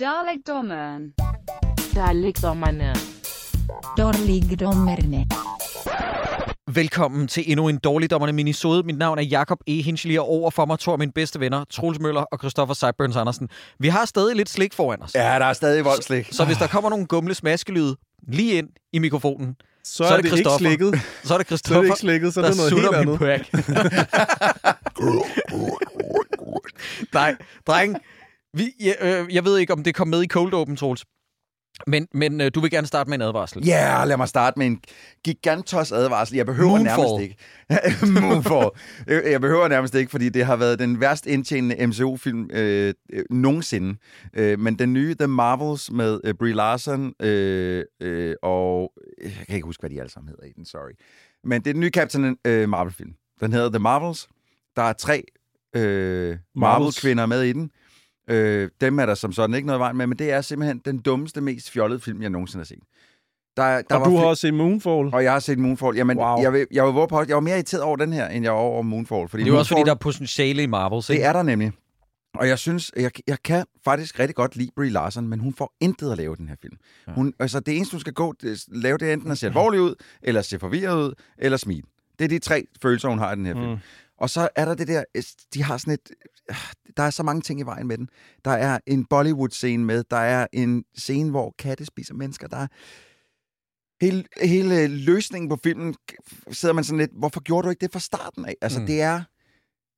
Dalekdommeren. Dalekdommerne. Dårligdommerne. Velkommen til endnu en dårligdommerne minisode. Mit navn er Jakob E. Hinchli, og over for mig to af mine bedste venner, Troels Møller og Christoffer Seiburns Andersen. Vi har stadig lidt slik foran os. Ja, der er stadig voldslik. Så hvis der kommer nogle gumle smaskelyde lige ind i mikrofonen, Så, Så er, det, det ikke Christoffer. slikket. så er det Så er Christoffer, det ikke slikket, så er der det noget sutter helt min andet. pæk. Nej, dreng. Vi, jeg, øh, jeg ved ikke, om det kom med i Cold Open, Troels. Men, men øh, du vil gerne starte med en advarsel. Ja, yeah, lad mig starte med en gigantos advarsel. Jeg behøver Moonfall. nærmest ikke. Moonfall. Jeg jeg behøver nærmest ikke, fordi det har været den værst indtjenende MCU-film øh, øh, nogensinde. Øh, men den nye The Marvels med øh, Brie Larson øh, øh, og... Jeg kan ikke huske, hvad de alle sammen hedder i den, sorry. Men det er den nye Captain øh, Marvel-film. Den hedder The Marvels. Der er tre øh, Marvel-kvinder med i den. Øh, dem er der som sådan ikke noget vej med, men det er simpelthen den dummeste, mest fjollede film, jeg nogensinde har set. Der, der Og du fli- har også set Moonfall. og jeg har set Moonfall. Jamen, Wow. jeg, vil, jeg, var på, jeg var mere irriteret over den her, end jeg var over Moonfall. Fordi Det er jo også, fordi Moonfall, der er potentiale i Marvels, ikke? Det er der nemlig. Og jeg synes, jeg, jeg kan faktisk rigtig godt lide Brie Larson, men hun får intet at lave den her film. Ja. Hun, altså, det eneste, hun skal gå, det, lave, det er enten at se alvorlig ud, eller se forvirret ud, eller smile. Det er de tre følelser, hun har i den her film. Mm. Og så er der det der, de har sådan et, der er så mange ting i vejen med den. Der er en Bollywood-scene med, der er en scene, hvor katte spiser mennesker, der er hele, hele løsningen på filmen, sidder man sådan lidt, hvorfor gjorde du ikke det fra starten af? Altså, Mm. det er,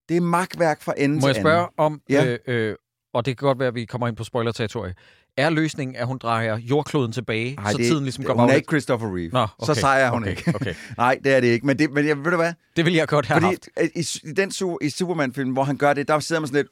det er magtværk fra enden Må til jeg spørge anden. om, Ja. øh, øh, og det kan godt være, at vi kommer ind på spoiler-territorie. Er løsningen, at hun drejer jordkloden tilbage, Ej, så det, tiden ligesom går Hun er ikke Christopher Reeve. Nå, Så sejrer er hun okay, ikke. Okay. Nej, det er det ikke. Men, det, men jeg, ved du hvad? Det vil jeg godt have Fordi haft. øh, i, i den i Superman-film, hvor han gør det, der sidder man sådan lidt,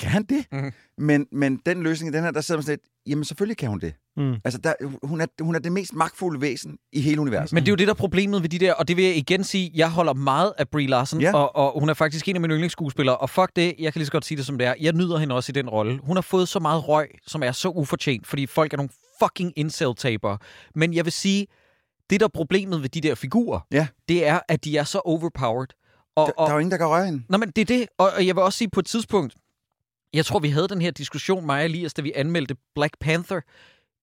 kan han det? Mhm. Men, men den løsning i den her, der sidder man sådan lidt, jamen selvfølgelig kan hun det. Mm. Altså, der, hun, er, hun er det mest magtfulde væsen i hele universet. Men det er jo det, der er problemet ved de der, og det vil jeg igen sige, jeg holder meget af Brie Larson, Ja. og, og hun er faktisk en af mine yndlingsskuespillere, og fuck det, jeg kan lige så godt sige det som det er, jeg nyder hende også i den rolle. Hun har fået så meget røg, som er så ufortjent, fordi folk er nogle fucking incel-tabere. Men jeg vil sige, det der er problemet ved de der figurer, Ja. det er, at de er så overpowered. Og, der, og, der er jo ingen, der kan røre hende. Nå, men det er det, og og jeg vil også sige på et tidspunkt, jeg tror, vi havde den her diskussion, mig og Elias, da vi anmeldte Black Panther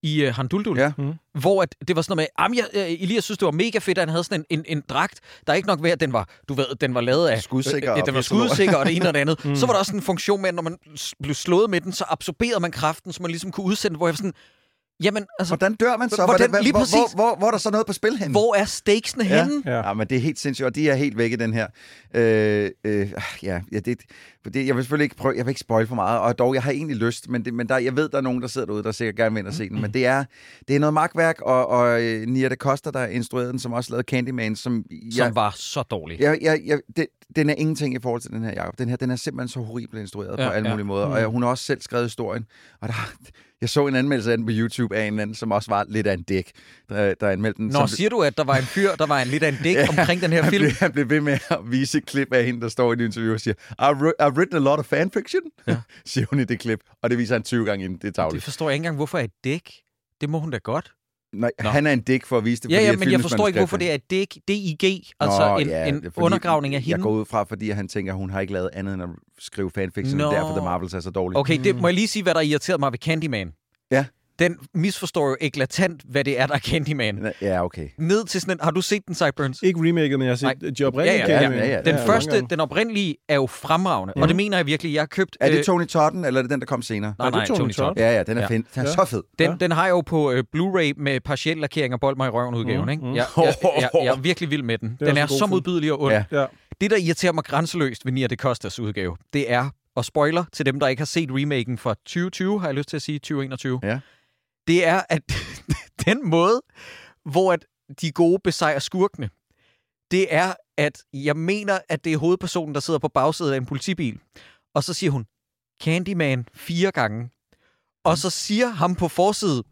i uh, Handuldul, Ja. Mm. hvor at det var sådan noget med, jeg, øh, Elias synes, det var mega fedt, at han havde sådan en, en, en dragt, der er ikke nok ved, at den var, du ved, den var lavet af... Skudsikker Øh, og den var skudsikker og det ene og det andet. Mm. Så var der også en funktion med, at når man blev slået med den, så absorberede man kraften, så man ligesom kunne udsende, hvor jeg var sådan, jamen, altså, Hvordan dør man så? Hvordan- Hvordan, hvad, lige hvor, præcis. hvor, hvor, hvor er der så noget på spil henne? hvor er stakesene Ja. henne? Ja. Ja, men det er helt sindssygt, og de er helt væk i den her. Øh, øh, ja, ja det, det, jeg vil selvfølgelig ikke prøve, jeg vil ikke spoil for meget, og dog, jeg har egentlig lyst, men, det, men der, jeg ved, der er nogen, der sidder derude, der sikkert gerne vil ind og se den, men det er, det er noget magtværk, og, og øh, Nia da Costa, der instruerede den, som også lavede Candyman, som, jeg, Som var så dårlig. jeg, jeg, jeg, det, den er ingenting i forhold til den her, Jacob. Den her, den er simpelthen så horribelt instrueret Ja, ja, på alle ja. mulige måder, og jeg, hun har også selv skrevet historien, og der, jeg så en anmeldelse af den på YouTube af en anden, som også var lidt af en dæk, der, der anmeldte den. Nå, som, siger du, at der var en fyr, der var en lidt af en dæk Ja, omkring den her han film? Blev, han blev ved med at vise et klip af hende, der står i et interview og siger, I've, I've written a lot of fanfiction, Ja. siger hun i det klip. Og det viser han 20 gange inden. Det er Det tavligt. forstår jeg ikke engang, hvorfor er dæk? Det må hun da godt. Nej, Nå. han er en dæk for at vise det, Ja, fordi ja, men jeg forstår ikke, hvorfor det er dæk, DIG, altså Nå, en, ja, en fordi, undergravning af hende. Jeg går ud fra, fordi han tænker, at hun har ikke lavet andet end at skrive fanfiction, og derfor The Marvels er så dårligt. Okay, det må jeg lige sige, hvad der irriterede mig ved Candyman. Ja. Den misforstår jo eklatant, hvad det er, der er Candyman. Ja, okay. Ned til sådan en... Har du set den, Sideburns? Ikke remaket, men jeg har set Nej. de oprindelige Ja, ja, ja, ja, ja. Den Ja, første, den oprindelige, er jo fremragende. Og det mener jeg virkelig. Jeg har købt... Er øh, det Tony Todden, eller er det den, der kom senere? Nej, Er det nej, Tony Tony Todd. Todd? Ja, ja, den er, Ja. Fin. Den er Ja. så fed. Den, Ja. den har jeg jo på øh, Blu-ray med partiel lakering og bold mig i røven udgaven. Mm, Ikke? mm. Jeg, jeg, jeg, jeg, er virkelig vild med den. er Den er god så modbydelig og ond. Ja. Ja. Det, der irriterer mig grænseløst ved Nia de Costas udgave, det er, og spoiler til dem, der ikke har set remaken fra 2020, har jeg lyst til at sige, 2021, Ja det er, at den måde, hvor at de gode besejrer skurkene, det er, at jeg mener, at det er hovedpersonen, der sidder på bagsædet af en politibil, og så siger hun, Candyman fire gange, og så siger ham på forsiden,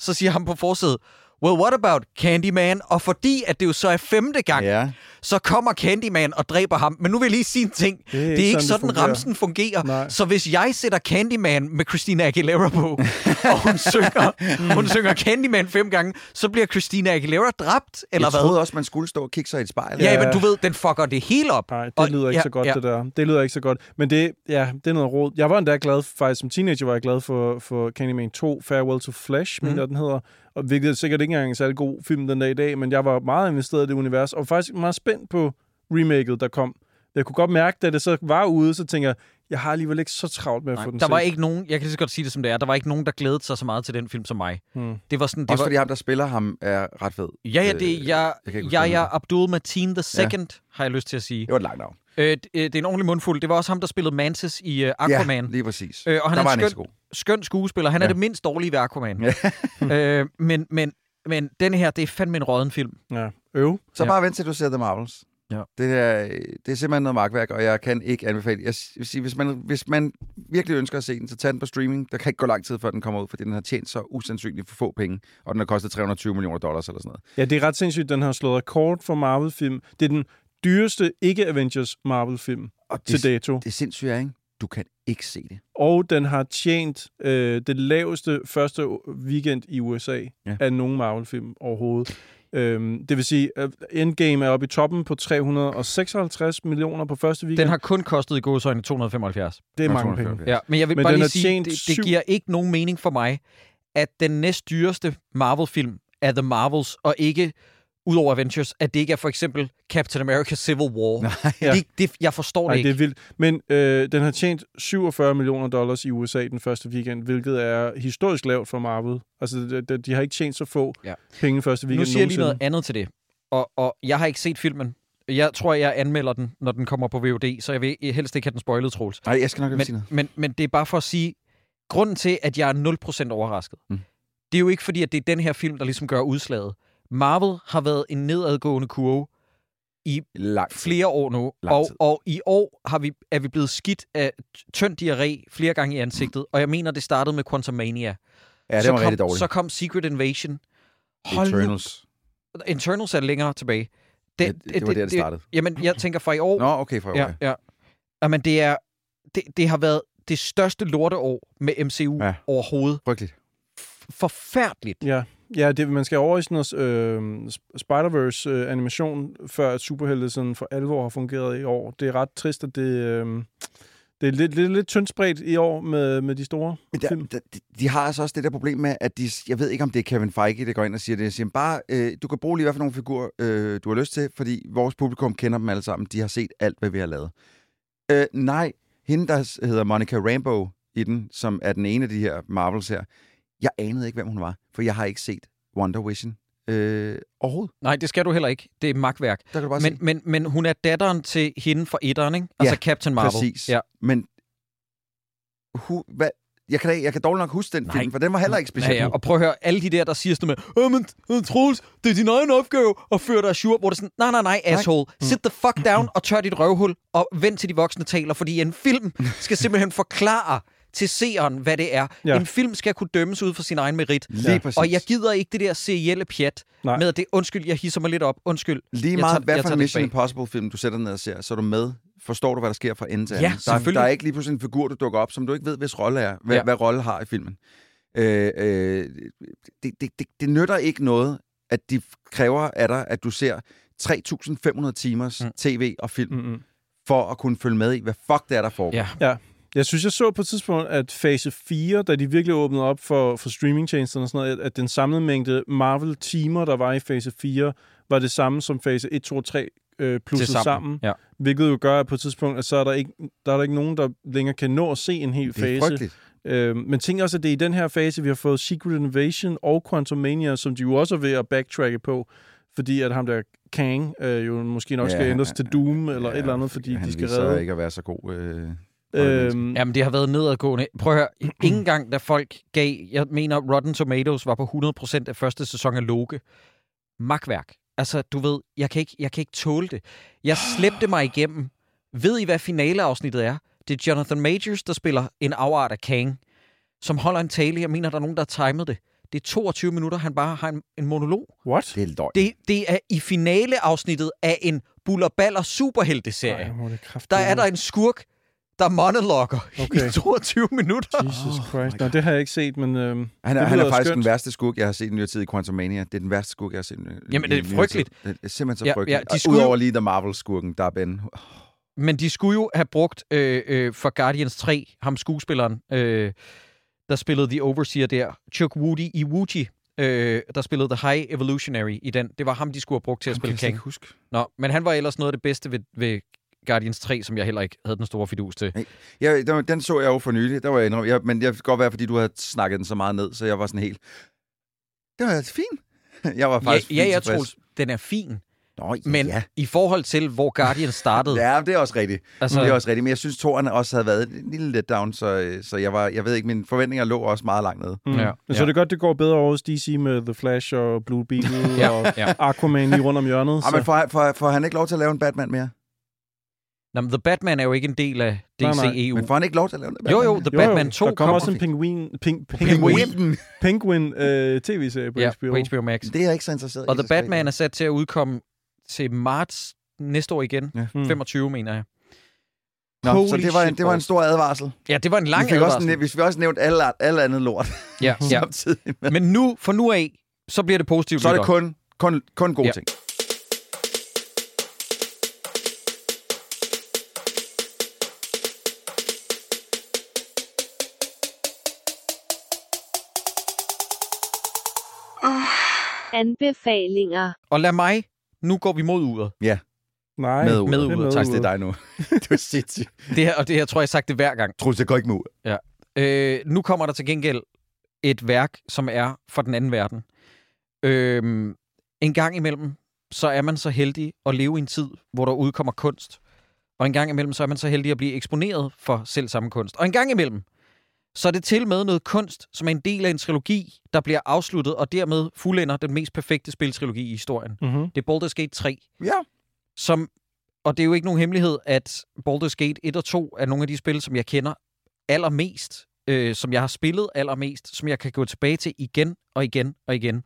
så siger ham på forsiden, well, what about Candyman? Og fordi, at det jo så er femte gang, Ja. så kommer Candyman og dræber ham. Men nu vil jeg lige sige en ting. Det er, det er ikke sådan, sådan fungerer. ramsen fungerer. Nej. Så hvis jeg sætter Candyman med Christina Aguilera på, og hun synger, hun synger Candyman fem gange, så bliver Christina Aguilera dræbt, eller jeg hvad? troede også, man skulle stå og kigge sig i et spejl. Ja, Ja. men du ved, den fucker det hele op. Nej, det Og- lyder ikke ja, så godt, ja. det der. Det lyder ikke så godt. Men det, ja, det er noget råd. Jeg var endda glad, faktisk som teenager var jeg glad for, for Candyman 2, Farewell to Flesh, mm. Mener jeg, den hedder. Og hvilket er sikkert ikke engang en særlig god film den dag i dag, men jeg var meget investeret i det univers, og faktisk meget spændt på remaket, der kom. Jeg kunne godt mærke, da det så var ude, så tænker jeg, jeg har alligevel ikke så travlt med at Nej, få den der var set. ikke nogen, jeg kan lige så godt sige det som det er, der var ikke nogen, der glædede sig så meget til den film som mig. Hmm. Det var sådan, det Også var, fordi ham, der spiller ham, er ret fed. ja, ja, det, Øh, jeg, jeg jeg, jeg, hedder. Abdul Mateen the Second, har jeg lyst til at sige. Det var et langt navn. Øh, det, øh, det er en ordentlig mundfuld. Det var også ham, der spillede Mantis i uh, Aquaman. Ja, lige præcis. Øh, og han der er var en han ikke skøn, så god. skøn skuespiller. Han er Ja. det mindst dårlige ved Aquaman. øh, men, men, men den her, det er fandme en råden film. Ja, øv. Så Ja. bare vent til, du ser The Marvels. Ja. Det, er, det er simpelthen noget magtværk, og jeg kan ikke anbefale. Jeg vil sige, hvis man, hvis man virkelig ønsker at se den, så tag den på streaming. Der kan ikke gå lang tid, før den kommer ud, fordi den har tjent så usandsynligt for få penge, og den har kostet 320 millioner dollars eller sådan noget. Ja, det er ret sindssygt, den har slået rekord for Marvel-film. Det er den dyreste ikke-Avengers Marvel-film til dato. det er sindssygt, ikke? Du kan ikke se det. Og den har tjent øh, det laveste første weekend i USA ja. af nogen Marvel-film overhovedet. Øhm, det vil sige, at Endgame er oppe i toppen på 356 millioner på første weekend. Den har kun kostet i gåsøjne 275. det er mange 275. penge. Ja, men jeg vil Men bare lige sige, det, det giver ikke nogen mening for mig, at den næst dyreste Marvel-film er The Marvels, og ikke, udover Avengers, at det ikke er for eksempel Captain America Civil War. Nej, Ja. det, det, jeg forstår Nej, det det ikke. er vildt. Men øh, den har tjent 47 millioner dollars i USA den første weekend, hvilket er historisk lavt for Marvel. Altså, de, de, har ikke tjent så få Ja. penge første weekend Nu siger jeg lige noget andet til det. Og, og jeg har ikke set filmen. Jeg tror, jeg anmelder den, når den kommer på VOD, så jeg vil helst ikke have den spoilet, Troels. Nej, jeg skal nok ikke sige noget. men, men det er bare for at sige, grunden til, at jeg er 0% overrasket, mm. det er jo ikke fordi, at det er den her film, der ligesom gør udslaget. Marvel har været en nedadgående kurve Langt. flere år nu, Lang og, tid. og i år har vi, er vi blevet skidt af tynd diarré flere gange i ansigtet, og jeg mener, det startede med Quantumania. Ja, det så var kom, rigtig dårligt. Så kom Secret Invasion. Hold nu- Eternals. Eternals er længere tilbage. Det, det, det var der, det startede. Jamen, jeg tænker fra i år. Nå, okay, for Ja, ja. Jamen, det er... Det, det har været det største lorteår med MCU Ja. ja. overhovedet. Frygteligt. Forfærdeligt. Ja, ja det, man skal over i sådan noget øh, Spider-Verse-animation, før at superhelte sådan for alvor har fungeret i år. Det er ret trist, at det, øh, det er lidt, lidt, lidt tyndt spredt i år med, med de store Men der, film. der, de, de har altså også det der problem med, at de, jeg ved ikke, om det er Kevin Feige, der går ind og siger det. Jeg siger, bare, øh, du kan bruge lige, hvad for nogle figurer, øh, du har lyst til, fordi vores publikum kender dem alle sammen. De har set alt, hvad vi har lavet. Øh, nej, hende, der hedder Monica Rambeau i den, som er den ene af de her Marvels her, jeg anede ikke, hvem hun var, for jeg har ikke set Wonder Vision øh, overhovedet. Nej, det skal du heller ikke. Det er magtværk. Der kan du bare Men, se. men, men hun er datteren til hende fra etteren, ikke? Altså Ja, Captain Marvel. Præcis. Ja. Men hu, hvad, jeg, kan, da- jeg kan dårligt nok huske den Nej. film, for den var heller ikke Ja, specielt. ja, og prøv at høre, alle de der, der siger sådan med, Åh, men Troels, det er din egen opgave at føre dig sure, hvor det er sådan, nej, nej, nej, asshole, sit the fuck down og tør dit røvhul, og vent til de voksne taler, fordi en film skal simpelthen forklare til seeren, hvad det er. Ja. En film skal kunne dømmes ud fra sin egen merit. Lige præcis. Og jeg gider ikke det der serielle pjat Nej. med, at det, undskyld, jeg hisser mig lidt op, undskyld. Lige meget, tager- hvad for en Mission. Impossible-film, du sætter ned og ser, så er du med. Forstår du, hvad der sker fra ende til Ja, anden? der, selvfølgelig. der er ikke lige pludselig en figur, du dukker op, som du ikke ved, hvis rolle er. Hvad, Ja. ja. hvad rolle har i filmen. Øh, øh, det, det, det, det nytter ikke noget, at de kræver af dig, at du ser 3.500 timers Mm. tv og film, mm. Mm-mm. for at kunne følge med i, hvad fuck det er, der foregår. Ja. Ja. Jeg synes, jeg så på et tidspunkt, at fase 4, da de virkelig åbnede op for, for streamingtjenesterne og sådan noget, at, den samlede mængde Marvel-timer, der var i fase 4, var det samme som fase 1, 2 og 3 øh, plusset Tilsammen. sammen. Ja. Hvilket jo gør, at på et tidspunkt, at så er der ikke, der er der ikke nogen, der længere kan nå at se en hel Det er fase. frygteligt. Øh, men tænk også, at det er i den her fase, vi har fået Secret Invasion og Quantumania, som de jo også er ved at backtracke på, fordi at ham der Kang øh, jo måske nok skal Ja, ændres til Doom eller et eller andet, fordi han de skal redde. ikke at være så god. Øh, Øhm, Jamen, det har været nedadgående. Prøv at høre, ikke engang da folk gav, jeg mener, Rotten Tomatoes var på 100% af første sæson af Loke. Magtværk. Altså, du ved, jeg kan ikke, jeg kan ikke tåle det. Jeg slæbte mig igennem. Ved I, hvad finaleafsnittet er? Det er Jonathan Majors, der spiller en afart af Kang, som holder en tale. Jeg mener, der er nogen, der har timet det. Det er 22 minutter, han bare har en, en monolog. What? Det er løgn. Det, det er i finaleafsnittet af en bullerballer superhelteserie. Ej, er. Der er der en skurk, der monologer Okay. i 22 minutter. Jesus Oh Christ. my Nå, det har jeg ikke set, men... Øhm, Han er, han er faktisk skønt. den værste skurk, jeg har set i nyere tid i Quantumania. Det er den værste skurk, jeg har set i Jamen, det er i frygteligt. Det er simpelthen så Ja, frygteligt. ja, de skulle- Udover lige The Marvel-skurken, der er Ben. Men de skulle jo have brugt øh, øh, for Guardians 3, ham skuespilleren, øh, der spillede The Overseer der, Chuck Woody Iwuji, øh, der spillede The High Evolutionary i den. Det var ham, de skulle have brugt til at spille Kang. huske. Nå, men han var ellers noget af det bedste ved, ved Guardians 3, som jeg heller ikke havde den store fidus til. Ja, den, den så jeg jo for nylig. Der var jeg indrømme. Jeg, men jeg kan godt være, fordi du havde snakket den så meget ned, så jeg var sådan helt... Det var fint. Jeg var Ja, faktisk ja fint jeg tror, den er fin. Nå, ja, Men ja. i forhold til, hvor Guardians startede, Ja, det er også rigtigt. altså, Det er også rigtigt. Men jeg synes, toren også havde været en lille letdown, så, øh, så jeg, var, jeg ved ikke, mine forventninger lå også meget langt nede. mm. Ja, så ja. er det godt, det går bedre over hos DC med The Flash og Blue Beetle ja, og ja. Aquaman lige rundt om hjørnet. Ah, men får, får, får han ikke lov til at lave en Batman mere? Nå, men The Batman er jo ikke en del af Nej, nej. DCEU. Men får han ikke lov til at lave en Jo, Batman jo? The Batman 2 der kommer også en penguin, ping, Penguin. penguin, øh, tv-serie på ja, HBO. på HBO Max. Det er jeg ikke så interesseret Og i. The så skal jeg Batman er sat til at udkomme til marts næste år igen. Ja. Mm. 25, mener jeg. Nå, så Holy det var, en, det var en stor advarsel. Ja, det var en lang vi også, advarsel. næ- vi fik også nævnt alle, alle andet lort Ja, ja. Men nu, for nu af, så bliver det positivt. Så er det kun, kun, kun gode Ja. ting. Anbefalinger. Og lad mig, nu går vi mod uret. Nej, Med ud. Med det med Tak, det er dig nu. du er sindssygt. Det her, og det her tror jeg, jeg sagt det hver gang. Troels, det går ikke med ud. Øh, nu kommer der til gengæld et værk, som er fra den anden verden. Øh, en gang imellem, så er man så heldig at leve i en tid, hvor der udkommer kunst. Og en gang imellem, så er man så heldig at blive eksponeret for selv samme kunst. Og en gang imellem, så er det til med noget kunst, som er en del af en trilogi, der bliver afsluttet, og dermed fuldender den mest perfekte spiltrilogi i historien. Mm-hmm. Det er Baldur's Gate 3, Ja. som, og det er jo ikke nogen hemmelighed, at Baldur's Gate 1 og 2 er nogle af de spil, som jeg kender allermest, øh, som jeg har spillet allermest, som jeg kan gå tilbage til igen og igen og igen.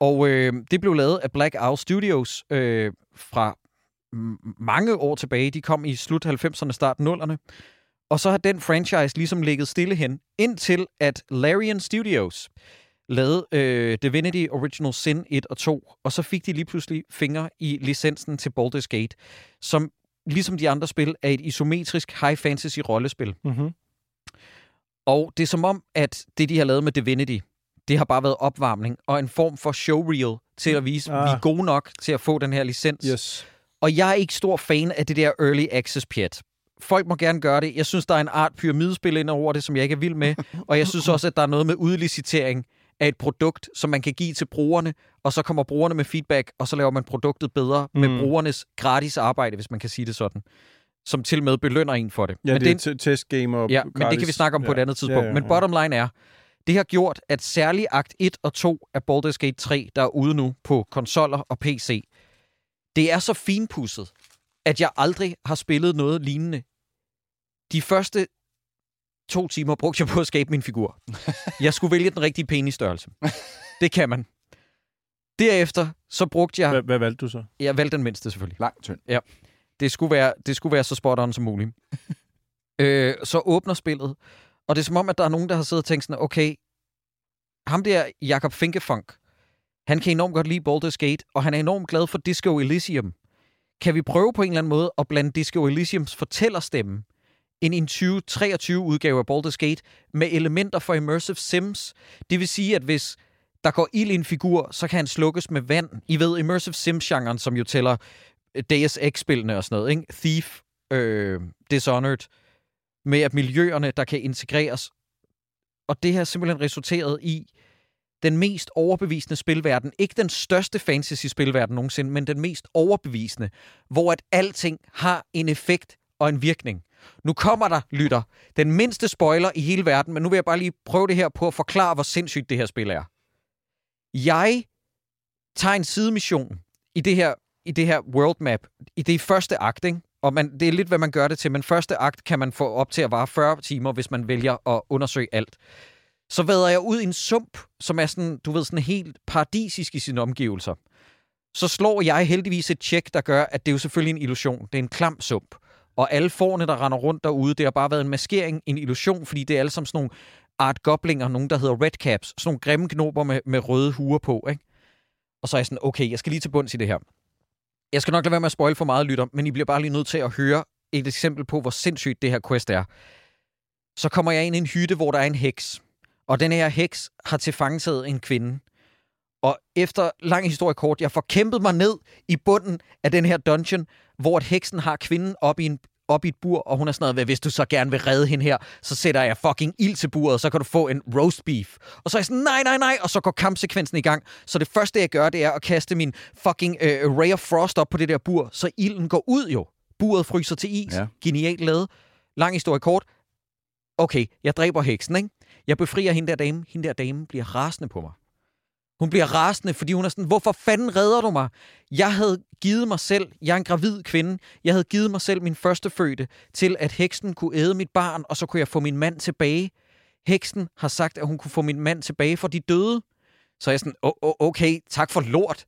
Og øh, det blev lavet af Black Owl Studios øh, fra mange år tilbage. De kom i slut 90'erne, start 0'erne. Og så har den franchise ligesom ligget stille hen, indtil at Larian Studios lavede øh, Divinity Original Sin 1 og 2, og så fik de lige pludselig fingre i licensen til Baldur's Gate, som ligesom de andre spil er et isometrisk high fantasy rollespil. Mm-hmm. Og det er som om, at det, de har lavet med Divinity, det har bare været opvarmning og en form for showreel til at vise, Ah. vi er gode nok til at få den her licens. Yes. Og jeg er ikke stor fan af det der early access pjat. Folk må gerne gøre det. Jeg synes, der er en art pyramidespil ind over det, som jeg ikke er vild med. Og jeg synes også, at der er noget med udlicitering af et produkt, som man kan give til brugerne, og så kommer brugerne med feedback, og så laver man produktet bedre mm. med brugernes gratis arbejde, hvis man kan sige det sådan. Som til med belønner en for det. Ja, men det er det, et testgame og ja, men det kan vi snakke om på et andet tidspunkt. Ja, ja, Men ja. bottom line er, det har gjort, at særlig akt 1 og 2 af Baldur's Gate 3, der er ude nu på konsoller og PC, det er så finpudset, at jeg aldrig har spillet noget lignende. De første to timer brugte jeg på at skabe min figur. Jeg skulle vælge den rigtige penisstørrelse. Det kan man. Derefter så brugte jeg... Hvad, hvad valgte du så? Jeg valgte den mindste selvfølgelig. Langt tynd. Det skulle være, det skulle være så spot on som muligt. øh, så åbner spillet, og det er som om, at der er nogen, der har siddet og tænkt sådan, okay, ham der Jakob Finkefunk, han kan enormt godt lide Baldur's Gate, og han er enormt glad for Disco Elysium. Kan vi prøve på en eller anden måde at blande Disco Elysiums fortællerstemme end i en 2023-udgave af Baldur's Gate med elementer for Immersive Sims? Det vil sige, at hvis der går ild i en figur, så kan han slukkes med vand. I ved, Immersive Sims-genren, som jo tæller øh, Deus Ex-spillene og sådan noget, ikke? Thief, øh, Dishonored, med at miljøerne, der kan integreres. Og det har simpelthen resulteret i den mest overbevisende spilverden. Ikke den største fantasy-spilverden nogensinde, men den mest overbevisende, hvor at alting har en effekt og en virkning. Nu kommer der, lytter, den mindste spoiler i hele verden, men nu vil jeg bare lige prøve det her på at forklare, hvor sindssygt det her spil er. Jeg tager en sidemission i det her, i det her world map, i det første akt, ikke? og man, det er lidt, hvad man gør det til, men første akt kan man få op til at vare 40 timer, hvis man vælger at undersøge alt. Så vader jeg ud i en sump, som er sådan, du ved, sådan helt paradisisk i sine omgivelser. Så slår jeg heldigvis et tjek, der gør, at det er jo selvfølgelig en illusion. Det er en klam sump. Og alle forne, der render rundt derude, det har bare været en maskering, en illusion, fordi det er alle sammen sådan nogle art goblinger, nogen der hedder red caps, sådan nogle grimme knober med, med røde huer på, ikke? Og så er jeg sådan, okay, jeg skal lige til bunds i det her. Jeg skal nok lade være med at spoil for meget, lytter, men I bliver bare lige nødt til at høre et eksempel på, hvor sindssygt det her quest er. Så kommer jeg ind i en hytte, hvor der er en heks. Og den her heks har tilfangetaget en kvinde. Og efter lang historie kort, jeg får kæmpet mig ned i bunden af den her dungeon, hvor at heksen har kvinden op i, en, op i et bur, og hun er sådan noget, hvis du så gerne vil redde hende her, så sætter jeg fucking ild til buret, så kan du få en roast beef. Og så er jeg sådan, nej, nej, nej, og så går kampsekvensen i gang. Så det første, jeg gør, det er at kaste min fucking uh, Ray of Frost op på det der bur, så ilden går ud jo. Buret fryser til is. Ja. Genialt lavet. Lang historie kort. Okay, jeg dræber heksen, ikke? Jeg befrier hende der dame. Hende der dame bliver rasende på mig. Hun bliver rasende, fordi hun er sådan, hvorfor fanden redder du mig? Jeg havde givet mig selv, jeg er en gravid kvinde, jeg havde givet mig selv min første fødte, til at heksen kunne æde mit barn, og så kunne jeg få min mand tilbage. Heksen har sagt, at hun kunne få min mand tilbage for de døde. Så er jeg sådan, "O- o- okay, tak for lort.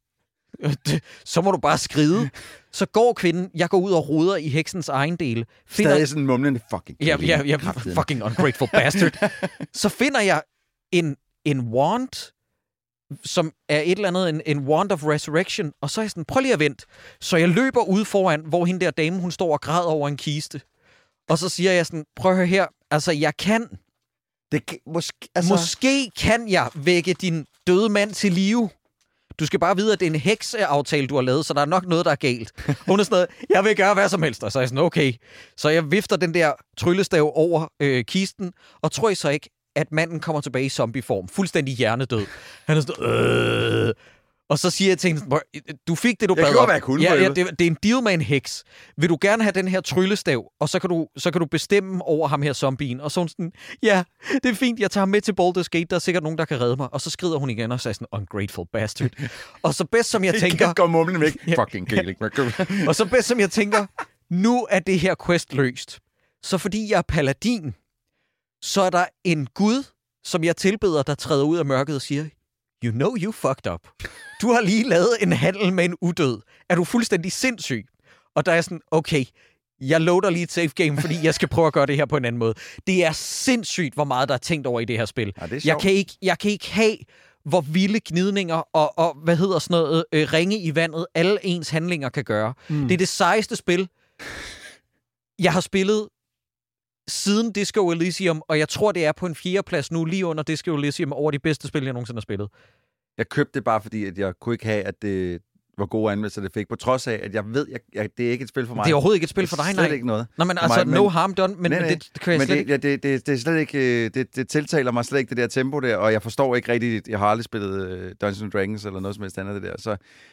Så må du bare skride. Så går kvinden, jeg går ud og roder i heksens egen del. Finder, Stadig sådan mumlende fucking Ja, ja, ja, fucking ungrateful bastard. så finder jeg en, en wand, som er et eller andet, en, en wand of resurrection, og så er jeg sådan, prøv lige at vente. Så jeg løber ud foran, hvor hende der dame, hun står og græder over en kiste. Og så siger jeg sådan, prøv at her, altså jeg kan, Det måske, altså... altså, måske kan jeg vække din døde mand til live. Du skal bare vide, at det er en hekseaftale, du har lavet, så der er nok noget, der er galt. Hun er sådan noget, jeg vil gøre hvad som helst. Og så er jeg sådan, okay. Så jeg vifter den der tryllestav over øh, kisten, og tror I så ikke, at manden kommer tilbage i zombieform. Fuldstændig hjernedød. Han er sådan, øh. Og så siger jeg til hende, sådan, "Prøv, du fik det, du Jeg bad om. jeg kunne, Ja, ja, helvede." det, det er en deal med en heks. Vil du gerne have den her tryllestav, og så kan du, så kan du bestemme over ham her zombien. Og så hun sådan, ja, det er fint, jeg tager ham med til Baldur's Gate, der er sikkert nogen, der kan redde mig. Og så skrider hun igen og siger sådan, ungrateful bastard. og så bedst som jeg tænker, Går mumlen væk. Fucking Gaelic. og så bedst som jeg tænker, nu er det her quest løst. Så fordi jeg er paladin, så er der en gud, som jeg tilbeder, der træder ud af mørket og siger, you know you fucked up. Du har lige lavet en handel med en udød. Er du fuldstændig sindssyg? Og der er sådan, okay, jeg loader lige et safe game, fordi jeg skal prøve at gøre det her på en anden måde. Det er sindssygt, hvor meget der er tænkt over i det her spil. Ja, det jeg, kan ikke, jeg kan ikke have, hvor vilde gnidninger og, og hvad hedder sådan noget, øh, ringe i vandet, alle ens handlinger kan gøre. Mm. Det er det sejeste spil, jeg har spillet siden Disco Elysium, og jeg tror, det er på en fjerdeplads nu, lige under Disco Elysium, over de bedste spil, jeg nogensinde har spillet. Jeg købte det bare, fordi at jeg kunne ikke have, at det hvor gode anmeldelser det fik, på trods af, at jeg ved, at jeg, det er ikke et spil for mig. Det er overhovedet ikke et spil for dig, nej. ikke noget. Nå, men altså, mig, men- no harm done, men, Nej, nej. det, det kan jeg Men slet det, ikke... ja, det, det, det er slet ikke, øh, det, det tiltaler mig slet ikke, det der tempo der, og jeg forstår ikke rigtigt, jeg har aldrig spillet øh, Dungeons and Dragons eller noget som helst andet det der, så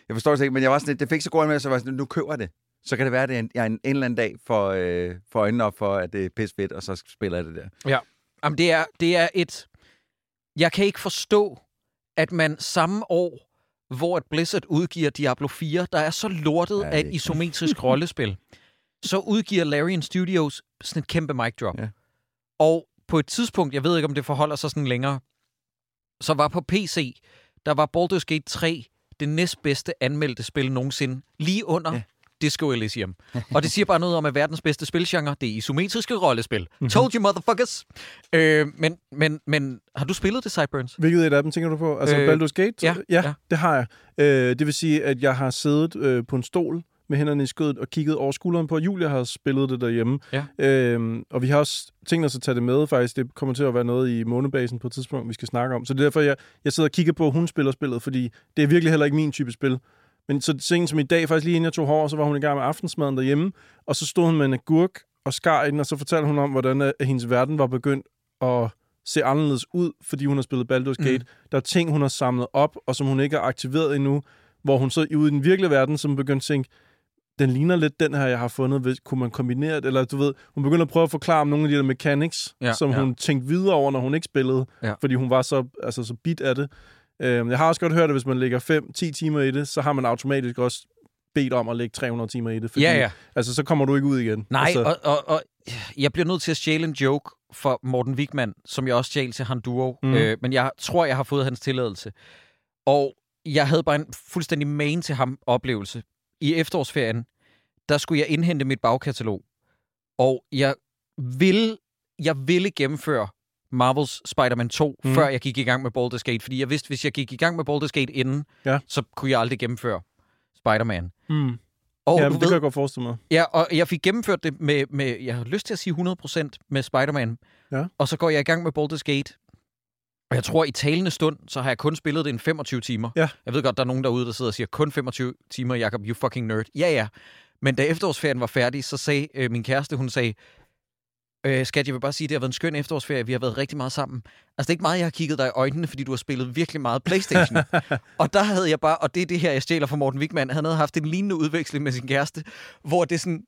jeg forstår det ikke, men jeg var sådan lidt, det fik så god med, så jeg var sådan, nu køber jeg det. Så kan det være, at det en, jeg en, en eller anden dag for, øh, for øjnene op for, at det er pis fedt, og så spiller jeg det der. Ja. Jamen, det er, det er et... Jeg kan ikke forstå, at man samme år, hvor et Blizzard udgiver Diablo 4, der er så lortet Ja, af et isometrisk rollespil, så udgiver Larian Studios sådan et kæmpe mic drop. Ja. Og på et tidspunkt, jeg ved ikke, om det forholder sig sådan længere, så var på PC, der var Baldur's Gate 3 det næstbedste anmeldte spil nogensinde, lige under Ja. Disco Elysium. Og det siger bare noget om, at verdens bedste spilgenre, det er isometriske rollespil. Mm-hmm. Told you, motherfuckers! Øh, men, men, men har du spillet det, Sideburns? Hvilket et af dem tænker du på? Altså øh, Baldur's Gate? ja, ja, ja. det har jeg. Øh, det vil sige, at jeg har siddet øh, på en stol med hænderne i skødet og kigget over skulderen på, at Julia har spillet det derhjemme. Ja. Øhm, og vi har også tænkt os at tage det med, faktisk. Det kommer til at være noget i månebasen på et tidspunkt, vi skal snakke om. Så det er derfor, jeg, jeg sidder og kigger på, at hun spiller spillet, fordi det er virkelig heller ikke min type spil. Men så sent som i dag, faktisk lige inden jeg tog hår, så var hun i gang med aftensmaden derhjemme, og så stod hun med en agurk og skar i den, og så fortalte hun om, hvordan øh, hendes verden var begyndt at se anderledes ud, fordi hun har spillet Baldur's Gate. Mm. Der er ting, hun har samlet op, og som hun ikke har aktiveret endnu, hvor hun så ude i den virkelige verden, som begynder at tænke, den ligner lidt den her, jeg har fundet. Hvis, kunne man kombinere det? Eller du ved, hun begynder at prøve at forklare om nogle af de der mechanics, Ja, som ja. hun tænkte videre over, når hun ikke spillede, Ja. fordi hun var så, altså, så bit af det. Øhm, jeg har også godt hørt, at hvis man lægger 5-10 timer i det, så har man automatisk også bedt om at lægge 300 timer i det. Fordi, Ja, ja. Altså, så kommer du ikke ud igen. Nej, altså, og, og, og jeg bliver nødt til at stjæle en joke for Morten Wigman, som jeg også stjal til Handuro. Mm. Øh, men jeg tror, jeg har fået hans tilladelse. Og jeg havde bare en fuldstændig main til ham oplevelse. I efterårsferien, der skulle jeg indhente mit bagkatalog. Og jeg ville, jeg ville gennemføre Marvels Spider-Man 2, Mhm. mm. før jeg gik i gang med Baldur's Gate. Fordi jeg vidste, hvis jeg gik i gang med Baldur's Gate inden, Ja. så kunne jeg aldrig gennemføre Spider-Man. mm. Og ja, du det ved, kan jeg godt forestille mig. Ja, og jeg fik gennemført det med, med jeg har lyst til at sige 100% med Spider-Man. Ja. Og så går jeg i gang med Baldur's Gate. Og jeg tror, i talende stund, så har jeg kun spillet det en 25 timer. Ja. Jeg ved godt, der er nogen derude, der sidder og siger, kun 25 timer, Jacob, you fucking nerd. Ja, ja. Men da efterårsferien var færdig, så sagde øh, min kæreste, hun sagde, øh, skat, jeg vil bare sige, det har været en skøn efterårsferie. Vi har været rigtig meget sammen. Altså, det er ikke meget, jeg har kigget dig i øjnene, fordi du har spillet virkelig meget Playstation. og der havde jeg bare, og det er det her, jeg stjæler fra Morten Wigman, han havde haft en lignende udveksling med sin kæreste, hvor det er sådan,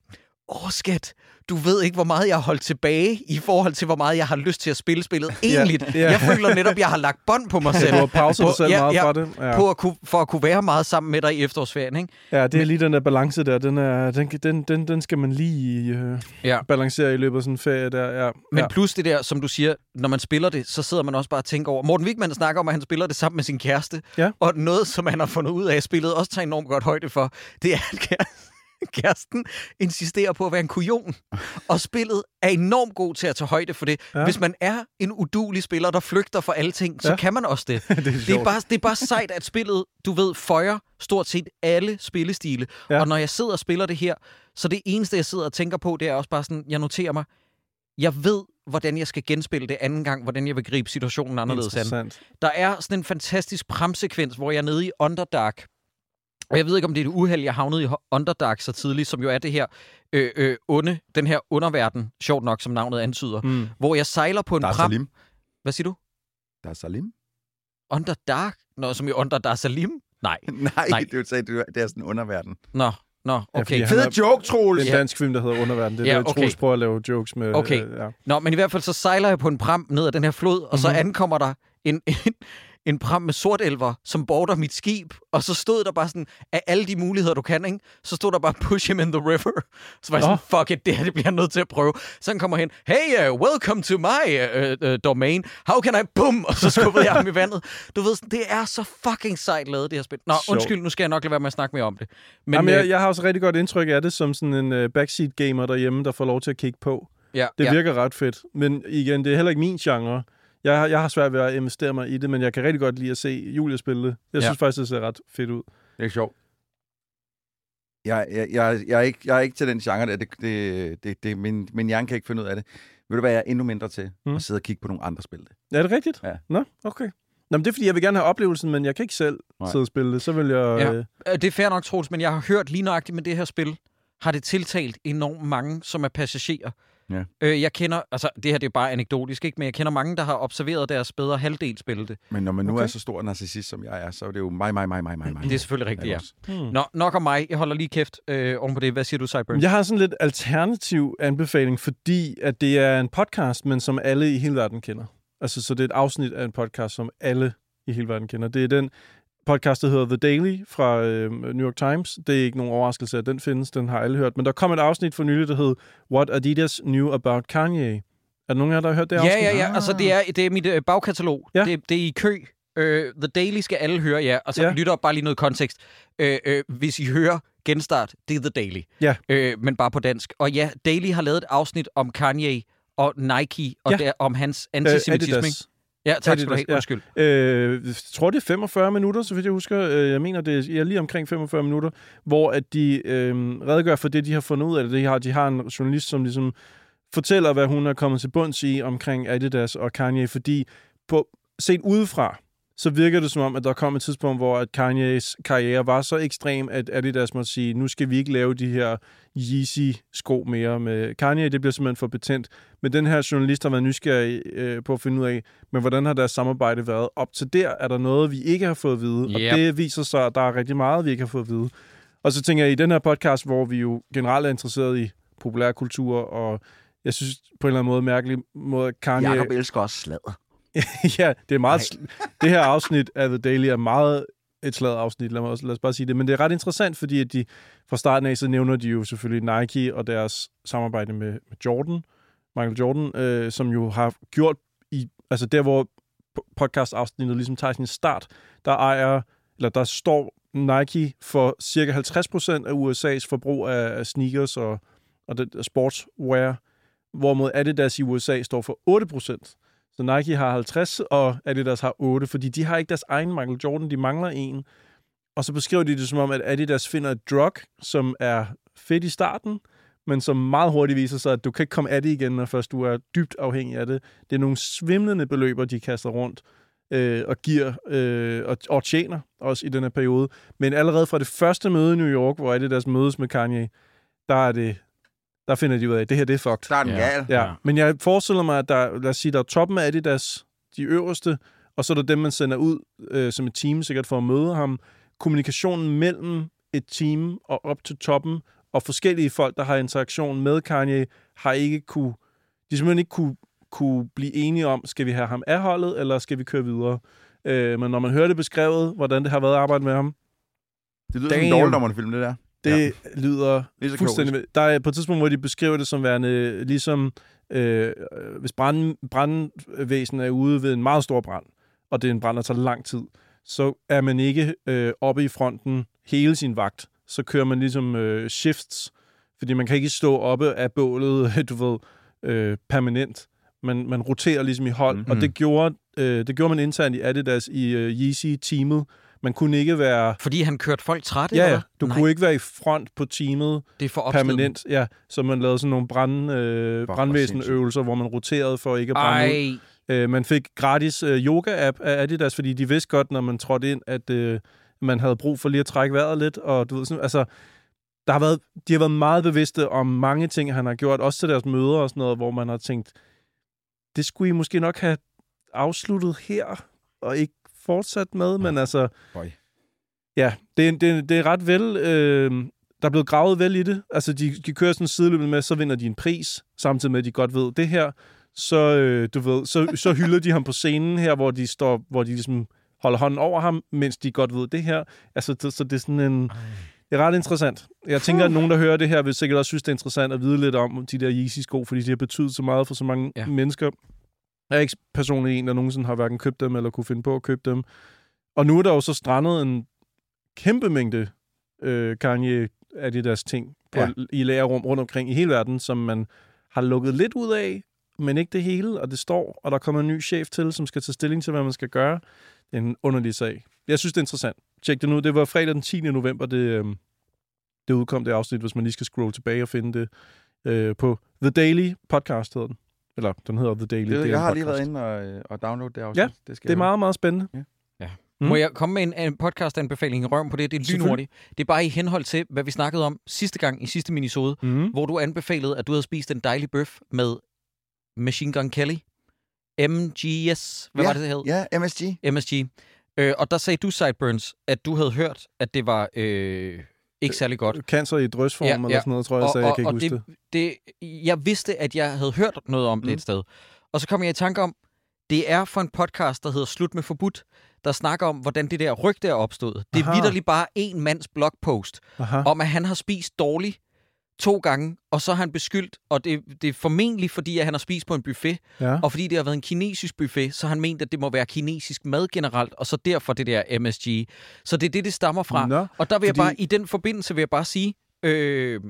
åh skat, du ved ikke, hvor meget jeg har holdt tilbage i forhold til, hvor meget jeg har lyst til at spille spillet egentlig. ja. Jeg føler netop, jeg har lagt bånd på mig selv. Du har pauset dig selv ja, meget ja, fra det. Ja. På at kunne, for at kunne være meget sammen med dig i efterårsferien, ikke? ja, det er lige den der balance der. Den, er, den, den, den, den skal man lige øh, Ja. balancere i løbet af sådan en ferie der. Ja. Men ja. plus det der, som du siger, når man spiller det, så sidder man også bare og tænker over... Morten Wigman snakker om, at han spiller det sammen med sin kæreste. Ja. Og noget, som han har fundet ud af, spillet også tager enormt godt højde for, det er, at kære- kæresten insisterer på at være en kujon. Og spillet er enormt god til at tage højde for det. Ja. Hvis man er en udulig spiller, der flygter for alle ting, så Ja. kan man også det. det er Det er, bare, det er bare sejt, at spillet, du ved, føjer stort set alle spillestile. Ja. Og når jeg sidder og spiller det her, så det eneste, jeg sidder og tænker på, det er også bare sådan, jeg noterer mig, jeg ved, hvordan jeg skal genspille det anden gang, hvordan jeg vil gribe situationen anderledes an. Der er sådan en fantastisk pramsekvens, hvor jeg er nede i Underdark, og jeg ved ikke, om det er et uheld, jeg havnede i Underdark så tidligt, som jo er det her øh, øh, onde, den her underverden, sjovt nok, som navnet antyder, mm. Hvor jeg sejler på en Der er pram. Salim. Hvad siger du? Der er Salim? Underdark? Nå, som i Under Dar Salim? Nej. Nej, Nej. Det, er, jo- det er- det er sådan en underverden. Nå, nå, okay. han Fed er- joke, Troels! Det er en dansk film, der hedder Underverden. Det er Ja, ja, okay. Troels prøver at lave jokes med. Okay. Øh, ja. Nå, men i hvert fald så sejler jeg på en pram ned ad den her flod, og så Mhm. ankommer der en, en, en pram med sortelver, som border mit skib, og så stod der bare sådan, af alle de muligheder, du kan, ikke? så stod der bare, push him in the river. Så var jeg sådan, fuck it, det her, det bliver jeg nødt til at prøve. Så han kommer hen, hey, uh, welcome to my uh, uh, domain. How can I, boom, og så skubbede jeg ham i vandet. Du ved, sådan, det er så fucking sejt lavet, det her spil. Nå, undskyld, nu skal jeg nok lade være med at snakke mere om det. Men, Men, Jamen, øh, jeg, jeg har også rigtig godt indtryk af det som sådan en uh, backseat-gamer derhjemme, der får lov til at kigge på. ja, Det ja. virker ret fedt. Men igen, det er heller ikke min genre. Jeg, har- jeg har svært ved at investere mig i det, men jeg kan rigtig godt lide at se Julia spille det. Jeg Ja. synes faktisk, det ser ret fedt ud. Det er sjovt. Jeg, jeg, jeg, jeg, er ikke, jeg er ikke til den genre der. Det, det, det, det, min, min hjerne kan ikke finde ud af det. Ved du hvad, jeg er endnu mindre til? Mm. Mm. At sidde og kigge på nogle andre spil. Det. Er det rigtigt? Ja. Nå, okay. Nå, men det er, fordi jeg vil gerne have oplevelsen, men jeg kan ikke selv Nej. sidde og spille det. Så vil jeg... Ja. Øh, Øh, Det er fair nok, Troels, men jeg har hørt lige nøjagtigt med det her spil, har det tiltalt enormt mange, som er passagerer. Ja. Øh, jeg kender, altså det her det er bare anekdotisk, ikke? men jeg kender mange, der har observeret deres bedre halvdel spille det. Men når man nu Okay. er så stor narcissist, som jeg er, så er det jo mig, mig, mig, mig, mig, mig. Det er selvfølgelig rigtigt, ja. også. hmm. Nå, nok om mig. Jeg holder lige kæft øh, oven på det. Hvad siger du, Cyburn? Jeg har sådan lidt alternativ anbefaling, fordi at det er en podcast, men som alle i hele verden kender. Altså, så det er et afsnit af en podcast, som alle i hele verden kender. Det er den podcast, der hedder The Daily fra øh, New York Times. Det er ikke nogen overraskelse, at den findes. Den har alle hørt. Men der kom et afsnit for nylig, der hed What Adidas Knew About Kanye. Er der nogen af jer, der har hørt det ja, afsnit? ja, ja. Altså, det er, det er mit øh, bagkatalog. Ja. Det, det er i kø. Øh, The Daily skal alle høre, ja. Og så Ja. ja. lytter bare lige noget kontekst. Øh, øh, hvis I hører genstart, det er The Daily. Ja. Øh, men bare på dansk. Og ja, Daily har lavet et afsnit om Kanye og Nike, og Ja. der, om hans Øh, antisemitisme. Adidas. Ja, tak skal du have. ja. Undskyld. Øh, jeg tror, det er 45 minutter, så vidt jeg husker. Øh, Jeg mener, det er ja, lige omkring 45 minutter, hvor at de øh, redegør for det, de har fundet ud af. det. De har, de har en journalist, som ligesom fortæller, hvad hun er kommet til bunds i omkring Adidas og Kanye, fordi på, set udefra, så virker det som om, at der kom et tidspunkt, hvor at Kanyes karriere var så ekstrem, at Adidas måtte sige, nu skal vi ikke lave de her Yeezy-sko mere med Kanye. Det bliver simpelthen for betændt. Men den her journalist har været nysgerrig øh, på at finde ud af, men hvordan har deres samarbejde været? Op til der er der noget, vi ikke har fået at vide, Yep. og det viser sig, at der er rigtig meget, vi ikke har fået at vide. Og så tænker jeg, i den her podcast, hvor vi jo generelt er interesseret i populærkultur, og jeg synes på en eller anden måde mærkelig måde, at Kanye... Jakob elsker også sladder. ja, det er meget... sl- det her afsnit af The Daily er meget et slaget afsnit, lad, mig også, lad os bare sige det. Men det er ret interessant, fordi at de fra starten af, så nævner de jo selvfølgelig Nike og deres samarbejde med, med Jordan, Michael Jordan, øh, som jo har gjort i, altså der, hvor podcast-afsnittet ligesom tager sin start, der ejer, eller der står Nike for cirka 50% af USA's forbrug af, sneakers og, og det, sportswear, hvorimod Adidas i USA står for 8%. Så Nike har 50, og Adidas har 8, fordi de har ikke deres egen Michael Jordan, de mangler en. Og så beskriver de det som om, at Adidas finder et drug, som er fedt i starten, men som meget hurtigt viser sig, at du kan ikke komme af det igen, når først du er dybt afhængig af det. Det er nogle svimlende beløber, de kaster rundt øh, og giver øh, og, og tjener også i den her periode. Men allerede fra det første møde i New York, hvor Adidas mødes med Kanye, der er det der finder de ud af, at det her det er fucked. Der er den Ja. gal. Ja. Men jeg forestiller mig, at der, lad os sige, der er toppen af Adidas, de øverste, og så er der dem, man sender ud øh, som et team, sikkert for at møde ham. Kommunikationen mellem et team og op til toppen, og forskellige folk, der har interaktion med Kanye, har ikke kunne, de simpelthen ikke kunne, kunne blive enige om, skal vi have ham af holdet, eller skal vi køre videre? Øh, men når man hører det beskrevet, hvordan det har været at arbejde med ham, Det lyder som en Damn. dårligdommerne film, det der. Det ja. lyder så Fuldstændig. Der er på et tidspunkt, hvor de beskriver det som værende ligesom, øh, hvis brand, brandvæsen er ude ved en meget stor brand, og det er en brand, der tager lang tid, så er man ikke øh, oppe i fronten hele sin vagt. Så kører man ligesom øh, shifts, fordi man kan ikke stå oppe af bålet, du ved, øh, permanent. Man, man roterer ligesom i hold, mm-hmm. og det gjorde, øh, det gjorde man internt i Adidas i øh, Yeezy-teamet. Man kunne ikke være... Fordi han kørte folk trætte, Ja, eller ja, du Nej, kunne ikke være i front på teamet det er for permanent, ja. Så man lavede sådan nogle brand, øh, hvor brandvæsenøvelser, hvor man roterede for ikke at brænde ud. Ej, Øh, man fik gratis øh, yoga-app af Adidas, fordi de vidste godt, når man trådte ind, at øh, man havde brug for lige at trække vejret lidt. Og du ved, sådan, altså, der har været, de har været meget bevidste om mange ting, han har gjort, også til deres møder og sådan noget, hvor man har tænkt, det skulle I måske nok have afsluttet her, og ikke fortsat med, men altså... Boy. Ja, det, er- det, det er ret vel... Øh, der er blevet gravet vel i det. Altså, de, de kører sådan sideløbende med, så vinder de en pris, samtidig med, at de godt ved det her. Så, øh, du ved, så, så hylder de ham på scenen her, hvor de står, hvor de ligesom holder hånden over ham, mens de godt ved det her. Altså, det, så det er sådan en... Det er ret interessant. Jeg tænker, at nogen, der hører det her, vil sikkert også synes, det er interessant at vide lidt om de der Yeezy-sko, fordi de har betydet så meget for så mange ja. mennesker. Jeg er ikke personligt en, der nogensinde har hverken købt dem, eller kunne finde på at købe dem. Og nu er der jo så strandet en kæmpe mængde øh, Kanye Adidas ting på, ja. i lagerrum rundt omkring i hele verden, som man har lukket lidt ud af, men ikke det hele, og det står, og der kommer en ny chef til, som skal tage stilling til, hvad man skal gøre. Det er en underlig sag. Jeg synes, det er interessant. Tjek det nu. Det var fredag den 10. november, det, øh, det udkom det afsnit, hvis man lige skal scrolle tilbage og finde det øh, på The Daily Podcast, hedder den. Eller, den hedder The Daily. Det, jeg har lige været inde og, øh, og downloade det afsnit. Ja, det, skal Det er meget, meget spændende. Mm. Må jeg komme med en, en podcast-anbefaling i røven på det? Det er lynhurtigt. Det er bare i henhold til, hvad vi snakkede om sidste gang i sidste minisode, Mm. hvor du anbefalede, at du havde spist en dejlig bøf med Machine Gun Kelly. MGS. Hvad Ja, var det, det hed? Ja, MSG. MSG. Øh, og der sagde du, Sideburns, at du havde hørt, at det var øh, ikke særlig godt. Cancer i drøsform Ja, ja, eller sådan noget, tror jeg, jeg sagde. Jeg kan ikke huske det. det. Jeg vidste, at jeg havde hørt noget om mm. det Mm. et sted. Og så kom jeg i tanke om, det er for en podcast, der hedder Slut med Forbudt, der snakker om, hvordan det der rygte er opstået. Det er vidderligt bare en mands blogpost, Aha. om at han har spist dårligt to gange, og så har han beskyldt, og det, det er formentlig fordi, at han har spist på en buffet, Ja. og fordi det har været en kinesisk buffet, så har han ment, at det må være kinesisk mad generelt, og så derfor det der MSG. Så det er det, det stammer fra. Nå, Og der vil jeg Fordi- bare, i den forbindelse vil jeg bare sige, øh,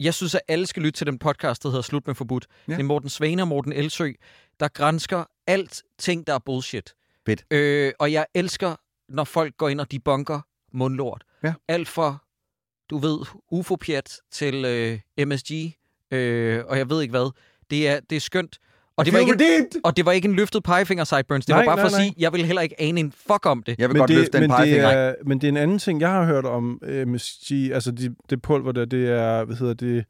jeg synes, at alle skal lytte til den podcast, der hedder Slut med Forbudt. Ja. Ja. Det er Morten Svane og Morten Elsø, der grænsker alt ting, der er bullshit. Fedt. Øh, og jeg elsker, når folk går ind og debunker mundlort. Ja. Alt fra, du ved, UFO-pjat til øh, MSG, øh, og jeg ved ikke hvad. Det er, det er skønt. Og det, var ikke en, og det var ikke en løftet pegefinger, Sideburns. Det Nej, var bare nej, for at nej. sige, jeg vil heller ikke ane en fuck om det. Jeg vil men godt det, løfte den men det, pegefinger. er, men det er en anden ting, jeg har hørt om øh, MSG, altså det, det pulver der, det er, hvad hedder det,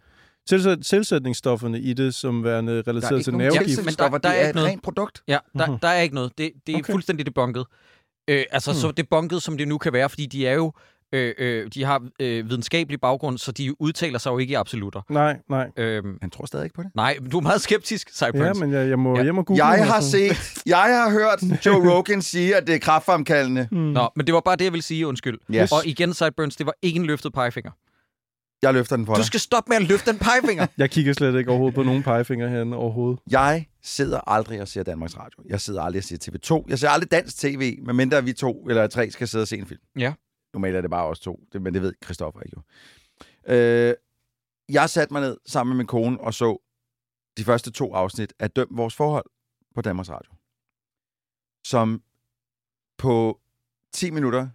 tilsæt, tilsætningsstofferne i det, som værende relateret til nervegift. men der- der er det er ikke et noget. rent produkt. Ja, der, Mhm. der er ikke noget. Det, det er okay. Okay. fuldstændig debunket. Øh, altså, Hmm. så debunket, som det nu kan være, fordi de er jo Øh, øh, de har øh, videnskabelig baggrund, så de udtaler sig jo ikke i absolutter. Nej, nej. Øhm, Han tror stadig ikke på det. nej, du er meget skeptisk, Cyburns. Ja, men jeg, jeg må Ja. hjem og google Jeg har sådan. set, jeg har hørt Joe Rogan sige, at det er kraftfremkaldende. Mm. Nå, men det var bare det, jeg ville sige, undskyld. Yes. Og igen, Sideburns, det var ikke en løftet pegefinger. Jeg løfter den for Du dig. skal stoppe med at løfte den pegefinger. Jeg kigger slet ikke overhovedet på nogen pegefinger herinde overhovedet. Jeg sidder aldrig og ser Danmarks Radio. Jeg sidder aldrig og ser TV2. Jeg ser aldrig dansk tv, medmindre vi to eller tre skal sidde og se en film. Ja. Normalt er det bare os to, det, men det ved Christoffer ikke jo. Øh, jeg satte mig ned sammen med min kone og så de første to afsnit af Døm vores forhold på Danmarks Radio. Som på 10 minutter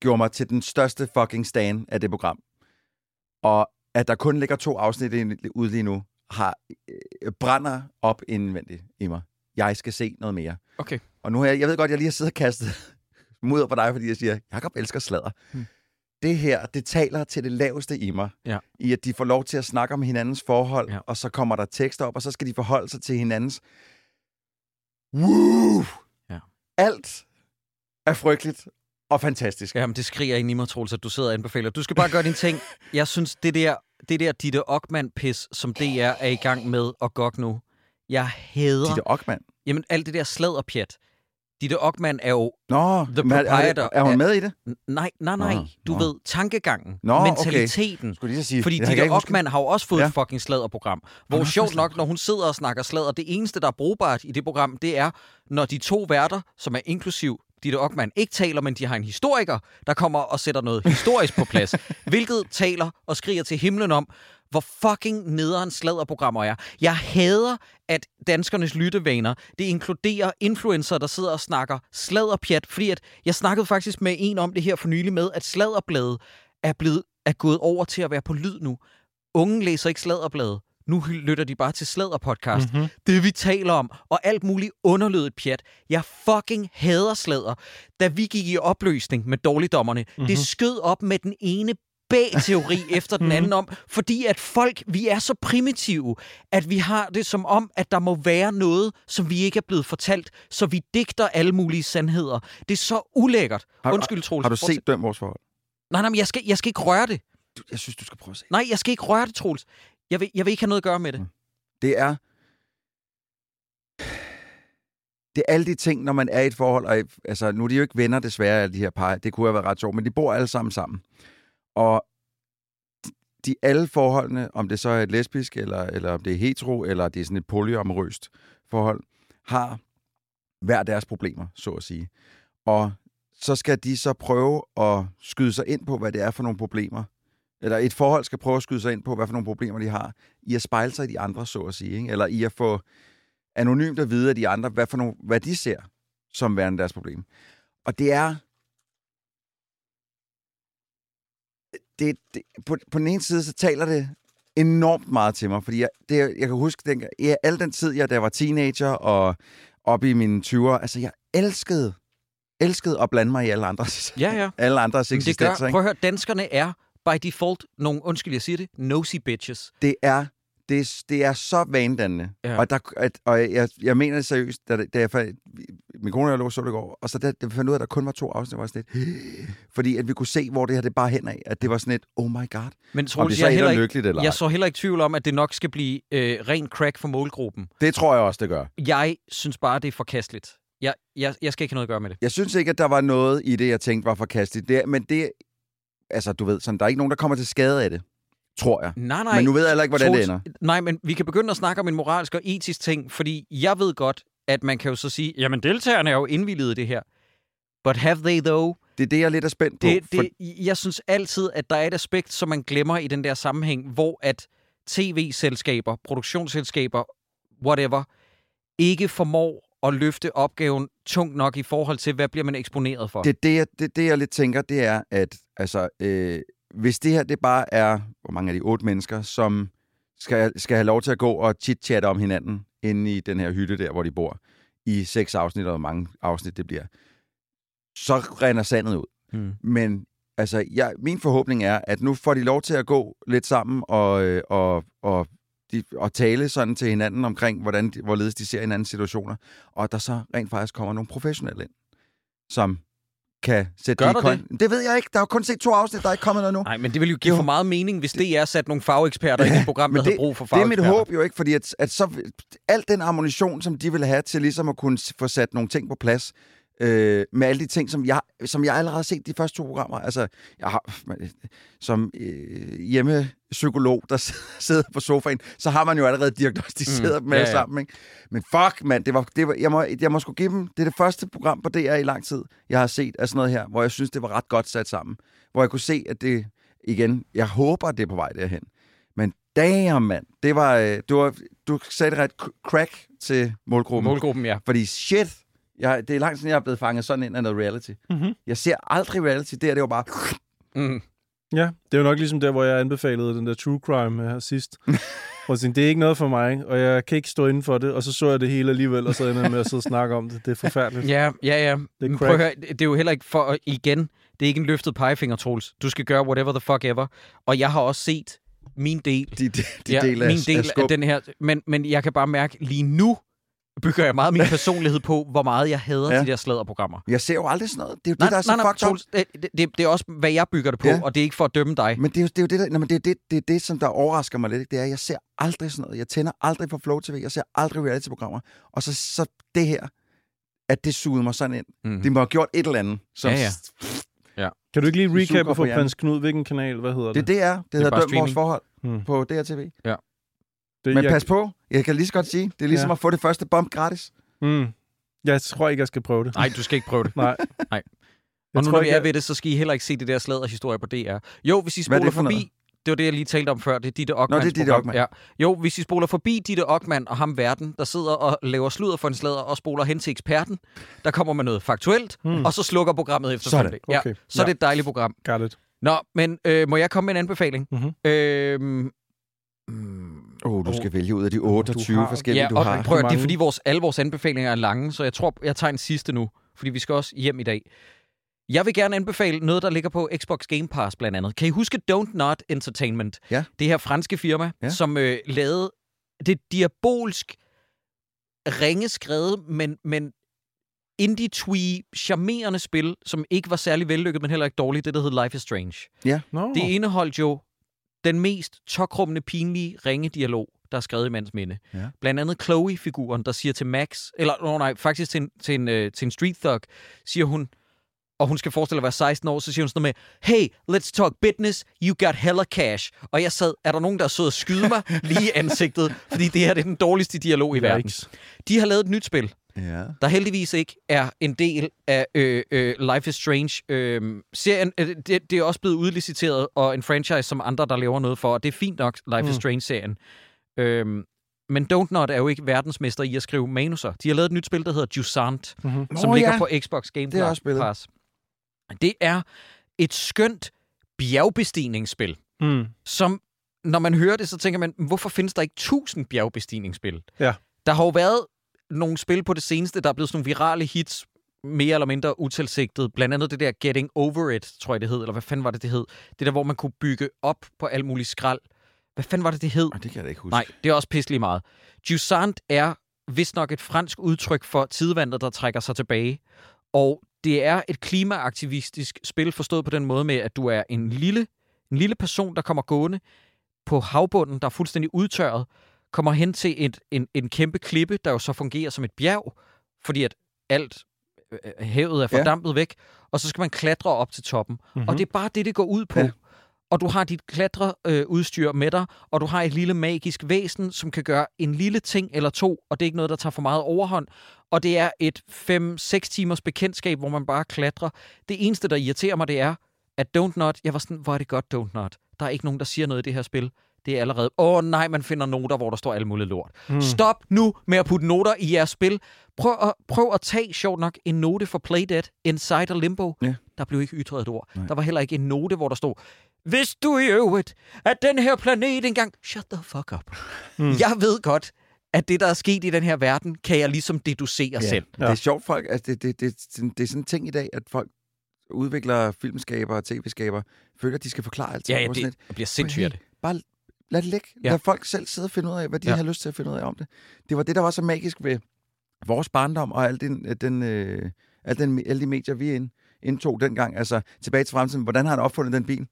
gjorde mig til den største fucking stan af det program. Og at der kun ligger to afsnit ude lige nu, har øh, brænder op indvendigt i mig. Jeg skal se noget mere. Okay. Og nu har jeg, jeg ved godt, jeg lige har siddet og kastet mudder på dig, fordi jeg siger, Jakob elsker sladder. Hmm. Det her, det taler til det laveste i mig. Ja. I at de får lov til at snakke om hinandens forhold, Ja. og så kommer der tekster op, og så skal de forholde sig til hinandens. Woo! Ja. Alt er frygteligt og fantastisk. Jamen, det skriger ind i mig, Troels, at du sidder og anbefaler. Du skal bare gøre din ting. Jeg synes, det der, det der Ditte Ockmann-pis, som DR er i gang med at gokke nu, jeg hader... Ditte Ockmann. Jamen, alt det der sladderpjat. Ditte Ockmann er jo... Nå, The men er, proprietor er hun med i det? Nej, nej, nej. Nå, Du nå. ved, tankegangen, Nå, okay. mentaliteten. Skulle lige sige. Fordi det jeg Ditte. Ockmann har jo også fået Ja. et fucking sladderprogram. Hvor også sjovt nok, når hun sidder og snakker sladder, det eneste, der er brugbart i det program, det er, når de to værter, som er inklusiv Ditte Ockmann, ikke taler, men de har en historiker, der kommer og sætter noget historisk på plads. Hvilket taler og skriger til himlen om, hvor fucking nederen sladderprogrammer er. Jeg hader, at danskernes lyttevaner, det inkluderer influencer, der sidder og snakker sladderpjat, fordi at jeg snakkede faktisk med en om det her for nylig med, at sladderbladet er blevet er gået over til at være på lyd nu. Unge læser ikke sladderblade. Nu lytter de bare til sladderpodcast. Mm-hmm. Det vi taler om, og alt muligt underlødet pjat. Jeg fucking hader sladder. Da vi gik i opløsning med dårligdommerne, mm-hmm. det skød op med den ene bag-teori efter den anden om, fordi at folk, vi er så primitive, at vi har det som om, at der må være noget, som vi ikke er blevet fortalt, så vi digter alle mulige sandheder. Det er så ulækkert. Har- Undskyld, Troels. Har du set Døm vores forhold? Nej, nej, men jeg skal, jeg skal ikke røre det. Du- Jeg synes, du skal prøve at se. Nej, jeg skal ikke røre det, Troels. Jeg vil, jeg vil ikke have noget at gøre med det. Det er... Det er alle de ting, når man er i et forhold, og altså, nu er de jo ikke venner desværre, alle de her par, det kunne have været ret sjovt, men de bor alle sammen sammen. Og de, alle forholdene, om det så er et lesbisk, eller, eller om det er hetero, eller det er sådan et polyamorøst forhold, har hver deres problemer, så at sige. Og så skal de så prøve at skyde sig ind på, hvad det er for nogle problemer, eller et forhold skal prøve at skyde sig ind på, hvad for nogle problemer de har, i at spejle sig i de andre, så at sige. Ikke? Eller i at få anonymt at vide af de andre, hvad, for nogle, hvad de ser som værende deres problem. Og det er... Det, det, på, på den ene side, så taler det enormt meget til mig, fordi jeg, det, jeg kan huske, den, ja, al den tid, jeg, da var teenager og oppe i mine 20'er, altså jeg elskede, elskede at blande mig i alle andres, Ja, ja. alle andres Men det eksistenser. gør, ikke? prøv at høre, danskerne er by default nogle, undskyld, jeg siger det, nosy bitches. det er det, er- det er så vanedannende. Ja. Og, der, at, og jeg, jeg mener det seriøst, da, da jeg, min kone og jeg lå så det i går, og så da vi fandt ud af, at der kun var to afsnit, var sådan lidt, fordi at vi kunne se, hvor det her det bare hen af, at det var sådan et, oh my god. Men det Troels, så jeg, er heller ikke, lykkeligt eller jeg så heller ikke tvivl om, at det nok skal blive øh, ren crack for målgruppen. Det tror jeg også, det gør. Jeg synes bare, det er forkasteligt. Jeg, jeg, jeg skal ikke have noget at gøre med det. Jeg synes ikke, at der var noget i det, jeg tænkte var forkasteligt. Det, men det, altså du ved, sådan, der er ikke nogen, der kommer til skade af det, tror jeg. Nej, nej. Men nu ved jeg heller ikke, hvordan det Troels, ender. Nej, men vi kan begynde at snakke om en moralsk og etisk ting, fordi jeg ved godt, at man kan jo så sige, jamen deltagerne er jo indvildet i det her. But have they though? Det er det, jeg er lidt er spændt på. Det, for- det, jeg synes altid, at der er et aspekt, som man glemmer i den der sammenhæng, hvor at tv-selskaber, produktionsselskaber, whatever, ikke formår at løfte opgaven tungt nok i forhold til, hvad bliver man eksponeret for. det, det, jeg, det, det, jeg lidt tænker, det er, at altså, øh, hvis det her, det bare er, hvor mange af de otte mennesker, som skal, skal have lov til at gå og chit-chatte om hinanden inde i den her hytte der, hvor de bor, i seks afsnit, og hvor mange afsnit det bliver, så render sandet ud. Hmm. Men altså, jeg, min forhåbning er, at nu får de lov til at gå lidt sammen og, øh, og, og, de, og tale sådan til hinanden omkring, hvordan, de- hvorledes de ser hinandens situationer, og at der så rent faktisk kommer nogle professionelle ind, som kan sætte Gør det i kon- Det ved jeg ikke. Der er jo kun set to afsnit, der er ikke kommet noget nu. Nej, men det vil jo give Jo. for meget mening, hvis det er sat nogle fageksperter i det program, der det, brug for det er fageksperter. mit håb jo ikke, fordi at, at så, al den ammunition, som de vil have til ligesom at kunne få sat nogle ting på plads, øh, med alle de ting, som jeg, som jeg allerede har set de første to programmer. Altså, jeg har, som øh, hjemmepsykolog, der sidder på sofaen, så har man jo allerede diagnostiseret Mm, dem alle ja, ja. sammen. Ikke? Men fuck, mand, det var, det var, jeg, må, jeg må sgu give dem, det er det første program på DR i lang tid, jeg har set af sådan noget her, hvor jeg synes, det var ret godt sat sammen. Hvor jeg kunne se, at det, igen, jeg håber, det er på vej derhen. Men damn, mand, det var, øh, det var du sagde det ret, crack til målgruppen. Målgruppen, ja. Fordi shit, jeg, det er langt siden, jeg er blevet fanget sådan ind af noget reality. Mhm. Jeg ser aldrig reality, det er det var bare... Mm. Ja, det er jo nok ligesom der, hvor jeg anbefalede den der true crime her sidst. Og jeg tænkte, det er ikke noget for mig, og jeg kan ikke stå inden for det. Og så så jeg det hele alligevel, og så ender jeg med at sidde og snakke om det. Det er forfærdeligt. Ja, ja, ja. er Men crack. Prøv at høre, det er jo heller ikke for, at- igen, det er ikke en løftet pegefinger, Troels. Du skal gøre whatever the fuck ever. Og jeg har også set min del, De, de, de ja, del af, min del af af, den her, men, men jeg kan bare mærke, lige nu bygger jeg meget min personlighed på, hvor meget jeg hader ja. Ja. de der sladderprogrammer. Jeg ser jo aldrig sådan noget. Det er jo Nej, det, der er så nej, nej, fucked up. Troels, det, det, det, det er også, hvad jeg bygger det på, Ja. og det er ikke for at dømme dig. Men det er jo det, er jo det, der, nej, men det, er det, det, er det, som der overrasker mig lidt. Det er, at jeg ser aldrig sådan noget. Jeg tænder aldrig på Flow TV. Jeg ser aldrig reality-programmer. Og så, så det her, at det sugede mig sådan ind. Mhm. Det må have gjort et eller andet. Som, Ja, ja. Kan du ikke lige Det recappe på for prins Knud? Hvilken kanal? Hvad hedder Det det? er det, er. Det hedder bare Døm vores forhold Hmm. på DRTV. Det Men jeg, pas på, jeg kan lige så godt sige, det er ligesom Ja. at få det første bump gratis. Mm. Jeg tror ikke, jeg skal prøve det. Nej, du skal ikke prøve det. Nej. Nej. Jeg Og nu tror når vi er jeg- ved det, så skal I heller ikke se det der sladderhistorie på DR. Jo, hvis I er spoler forbi... noget? Det var det, jeg lige talte om før. Det er Ditte Ockmanns Nå, det er Ditte. Okman. Ja. Jo, hvis I spoler forbi Ditte Ockmann og ham verden, der sidder og laver sludder for en sladder og spoler hen til eksperten, der kommer med noget faktuelt, Hmm. og så slukker programmet efterfølgende. Sådan, okay. Ja, så er Ja. det et dejligt program. Got it. Nå, men øh, må jeg komme med en anbefaling? Mhm. Øhm, mm, oh, du skal vælge ud af de 28 har- forskellige, ja, du og har. prøv at, det er fordi vores, alle vores anbefalinger er lange, så jeg tror, jeg tager en sidste nu, fordi vi skal også hjem i dag. Jeg vil gerne anbefale noget, der ligger på Xbox Game Pass blandt andet. Kan I huske Don't Not Entertainment? Ja. Det her franske firma, Ja. som øh, lavede det diabolsk ringe skrevet, men, men indie-twee, charmerende spil, som ikke var særlig vellykket, men heller ikke dårligt, det der hed Life is Strange. Nå. Det indeholdt jo den mest tokrummende, pinlige ringe dialog, der er skrevet i mands minde. Ja. Blandt andet Chloe-figuren, der siger til Max, eller oh, nej, faktisk til en, til, en, øh, til en street thug, siger hun, og hun skal forestille at være 16 år, så siger hun sådan noget med, hey, let's talk business, you got hella cash. Og jeg sad, er der nogen, der er sød at skyde mig lige i ansigtet? Fordi det her det er den dårligste dialog i verden. De har lavet et nyt spil, Ja. der heldigvis ikke er en del af øh, øh, Life is Strange. Øh, serien, øh, det, det er også blevet udliciteret, og en franchise, som andre, der laver noget for, og det er fint nok, Life mm. is. Strange-serien. Øh, men Don't Not er jo ikke verdensmester i at skrive manuser. De har lavet et nyt spil, der hedder Jusant, Mhm. som Nå, ligger ja. på Xbox Game Det jeg også. Pass. Det er et skønt bjergbestigningsspil, Mm. som, når man hører det, så tænker man, hvorfor findes der ikke tusind bjergbestigningsspil? Ja. Der har jo været nogle spil på det seneste, der er blevet sådan nogle virale hits, mere eller mindre utilsigtet. Blandt andet det der Getting Over It, tror jeg det hed, eller hvad fanden var det, det hed? Det der, hvor man kunne bygge op på alt muligt skrald. Hvad fanden var det, det hed? Og det kan jeg da ikke huske. Nej, det er også pisselig meget. Jusant er vist nok et fransk udtryk for tidevandet, der trækker sig tilbage. Og det er et klimaaktivistisk spil, forstået på den måde med, at du er en lille, en lille person, der kommer gående på havbunden, der er fuldstændig udtørret, kommer hen til et, en, en kæmpe klippe, der jo så fungerer som et bjerg, fordi at alt øh, havet er Ja. fordampet væk, og så skal man klatre op til toppen. Mm-hmm. Og det er bare det, det går ud på. Ja. Ja. Og du har dit klatreudstyr øh, med dig, og du har et lille magisk væsen, som kan gøre en lille ting eller to, og det er ikke noget, der tager for meget overhånd. Og det er et 5-6 timers bekendtskab, hvor man bare klatrer. Det eneste, der irriterer mig, det er, at Don't Not, jeg var sådan, hvor er det godt Don't Not. Der er ikke nogen, der siger noget i det her spil. Det er allerede, åh oh, nej, man finder noter, hvor der står alt muligt lort. Mm. Stop nu med at putte noter i jeres spil. Prøv at, prøv at tage, sjovt nok, en note for Playdead, Inside og Limbo. Ja. Der blev ikke ytret et ord. Nej. Der var heller ikke en note, hvor der stod, hvis du i øvrigt, at den her planet engang... Shut the fuck up. Mm. Jeg ved godt, at det, der er sket i den her verden, kan jeg ligesom deducere ja. selv. Ja. Det er sjovt, folk. Altså, det, det, det, det, det er sådan en ting i dag, at folk udvikler filmskaber og tv-skaber, føler, at de skal forklare alt. Ja, ja, det, det bliver sindssygt. Bare lad det ligge. Ja. Lad folk selv sidde og finde ud af, hvad de Ja. har lyst til at finde ud af om det. Det var det, der var så magisk ved vores barndom og al den, den øh, alle, den, alle de medier, vi ind, indtog dengang. Altså, tilbage til fremtiden. Hvordan har han opfundet den bil?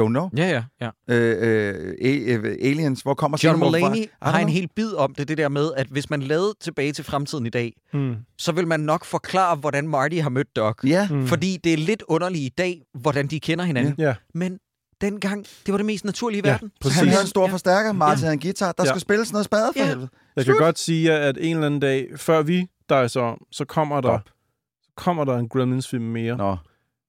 Don't know. Ja, ja, ja. Øh, øh, øh, aliens, hvor kommer John fra? Mulaney don't har en hel bid om det, det der med, at hvis man lavede tilbage til fremtiden i dag, Mm. så vil man nok forklare, hvordan Marty har mødt Doc. Ja, Mm. Fordi det er lidt underligt i dag, hvordan de kender hinanden. Ja, Men dengang, det var det mest naturlige i Ja, verden. præcis. han havde en stor Ja. forstærker, Martin havde en guitar. Der Ja. skal spilles noget spade for Ja. helvede. jeg kan Slut. godt sige, at en eller anden dag, før vi dicer om, så kommer der, Stop. så kommer der en Gremlins-film mere. Nå,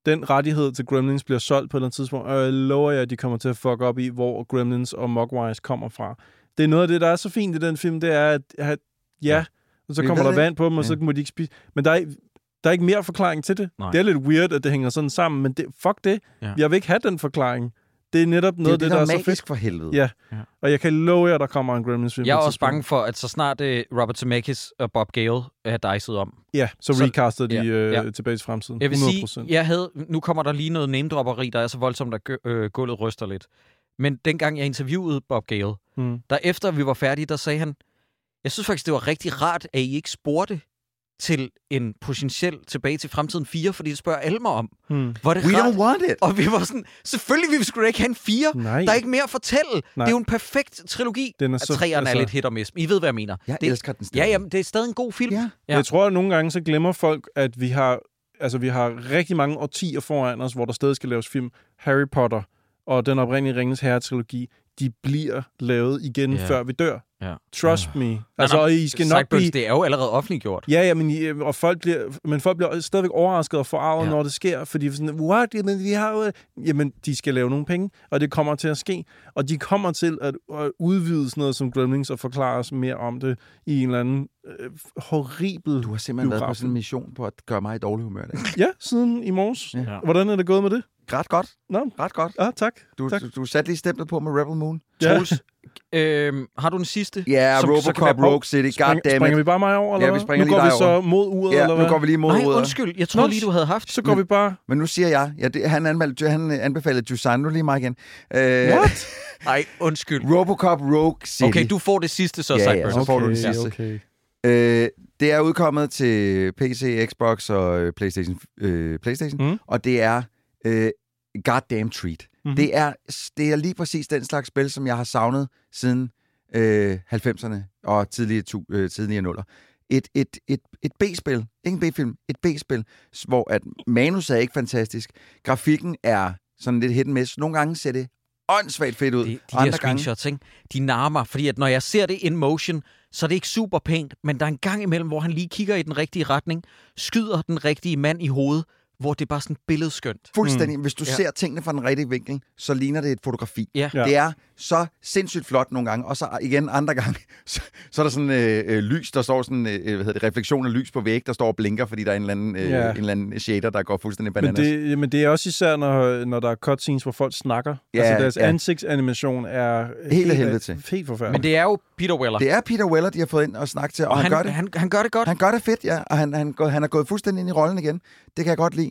Den rettighed til Gremlins bliver solgt på et eller andet tidspunkt, og jeg lover jer, at de kommer til at fuck op i, hvor Gremlins og Mogwise kommer fra. Det er noget af det, der er så fint i den film, det er, at, at ja, og så kommer der vand på dem, og så må de ikke spise. Men der er, ikke- der er ikke mere forklaring til det. Nej. Det er lidt weird, at det hænger sådan sammen, men det, fuck det. Ja. Jeg vil ikke have den forklaring. Det er netop det er noget jo af det, det, der, der er så er fedt. magisk for helvede. Ja. Ja. Og jeg kan love jer, der kommer en Gremlins-film. Jeg er også bange for, at så snart uh, Robert Zemeckis og Bob Gale er dicet om. Ja, så, Så- recastede de ja, øh, ja. tilbage til fremtiden. Jeg vil 100%. sige, jeg havde, nu kommer der lige noget name-dropperi, der er så voldsomt, at øh, gulvet ryster lidt. Men dengang jeg interviewede Bob Gale, Mm. der efter vi var færdige, der sagde han, jeg synes faktisk, det var rigtig rart, at I ikke spurgte til en potentiel tilbage til fremtiden 4, fordi det spørger alle mig om. Mm. Hvor er det We rart? don't want it. Og vi var sådan, selvfølgelig vi skulle da ikke have en 4. Nej, Der er ikke mere at fortælle. Nej. Det er jo en perfekt trilogi. den er At så... træerne er altså- lidt hit og miss. I ved, hvad jeg mener. Jeg det, elsker den stadig. Ja, jamen, det er stadig en god film. Ja. Ja. Jeg tror, at nogle gange så glemmer folk, at vi har, altså, vi har rigtig mange årtier foran os, hvor der stadig skal laves film. Harry Potter og den oprindelige Ringens Herre-trilogi, de bliver lavet igen, Ja. før vi dør. Ja. Trust me. Altså, nej, og I skal nok blive... det er jo allerede offentliggjort. Ja, ja, men, I, og folk bliver, men folk bliver stadigvæk overrasket og forarvet, Ja. når det sker, fordi er sådan, what, jamen, vi har jo... Jamen, de skal lave nogle penge, og det kommer til at ske. Og de kommer til at, at udvide sådan noget som Gremlings og forklare os mere om det i en eller anden øh, horribel... Du har simpelthen været på sådan en mission på at gøre mig i dårlig humør. dag. Ja, siden i morges. Ja. Hvordan er det gået med det? Ret godt. Nå, Ret godt. ja, tak. Du, Tak. du, du satte lige stemplet på med Rebel Moon. Ja. Troels, øhm, har du den sidste? Ja, Som kan Robocop, Rogue City, Spring, goddammit. springer vi bare mig over, eller Ja, vi springer Nu lige går vi så over. mod uret, Ja, eller nu hvad? går vi lige mod Nej, uret. undskyld. Jeg troede lige, du havde haft. Så går vi bare... Men nu siger jeg, ja, det, han, anmeldte, han anbefalede Jusano lige mig igen. Øh, What? Nej, undskyld. Robocop Rogue City. Okay, du får det sidste så, Ja, ja, så får du det sidste. Okay. Øh, det er udkommet til PC, Xbox og øh, PlayStation, øh, PlayStation Mm. og det er øh, goddamn treat. Mhm. Det, er, det er lige præcis den slags spil, som jeg har savnet siden øh, 90'erne og tidlige, tu, øh, tidlige nuller. Et, et, et, et B-spil, ikke en B-film, et B-spil, hvor at manus er ikke fantastisk. Grafikken er sådan lidt hit and miss. Nogle gange ser det åndssvagt fedt ud. De, de andre gange, screenshots, ikke? de narmer, fordi at når jeg ser det in motion, så er det ikke super pænt, men der er en gang imellem, hvor han lige kigger i den rigtige retning, skyder den rigtige mand i hovedet, hvor det er bare sådan billedskønt. Fuldstændig. Hvis du Ja. ser tingene fra den rigtige vinkel, så ligner det et fotografi. Ja. Ja. Det er så sindssygt flot nogle gange, og så igen andre gange, så, så er der sådan øh, øh, lys, der står sådan, øh, hvad hedder det, refleksion af lys på væg, der står og blinker, fordi der er en eller anden, øh, Ja. en eller anden shader, der går fuldstændig Men bananas. det, men det er også især, når, når der er cutscenes, hvor folk snakker. Ja, altså deres ja. ansigtsanimation er Helt af helvede til. Helt forfærdelig. Men det er jo Peter Weller. det er Peter Weller, de har fået ind og snakke til, og, og han, han, gør det. han, han gør det godt. Han gør det fedt, ja, og han, han, han er gået fuldstændig ind i rollen igen. Det kan jeg godt lide.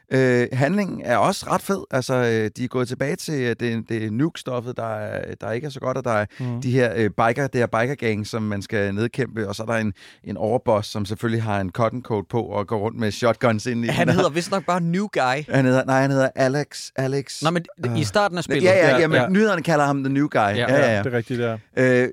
Øh, handlingen er også ret fed. Altså, øh, de er gået tilbage til øh, det, det nuke-stoffet, der, er- der ikke er så godt, og der er Mm. de her øh, biker, det er biker-gang, som man skal nedkæmpe, og så er der en, en overboss, som selvfølgelig har en cotton coat på og går rundt med shotguns ind i Han hedder vist nok bare New Guy. Han hedder, nej, han hedder Alex. Alex. Nå, men i starten af spillet. ja, ja, Ja, ja, men ja. nyhederne kalder ham The New Guy. Ja, ja, ja. Det er rigtigt, der. Øh,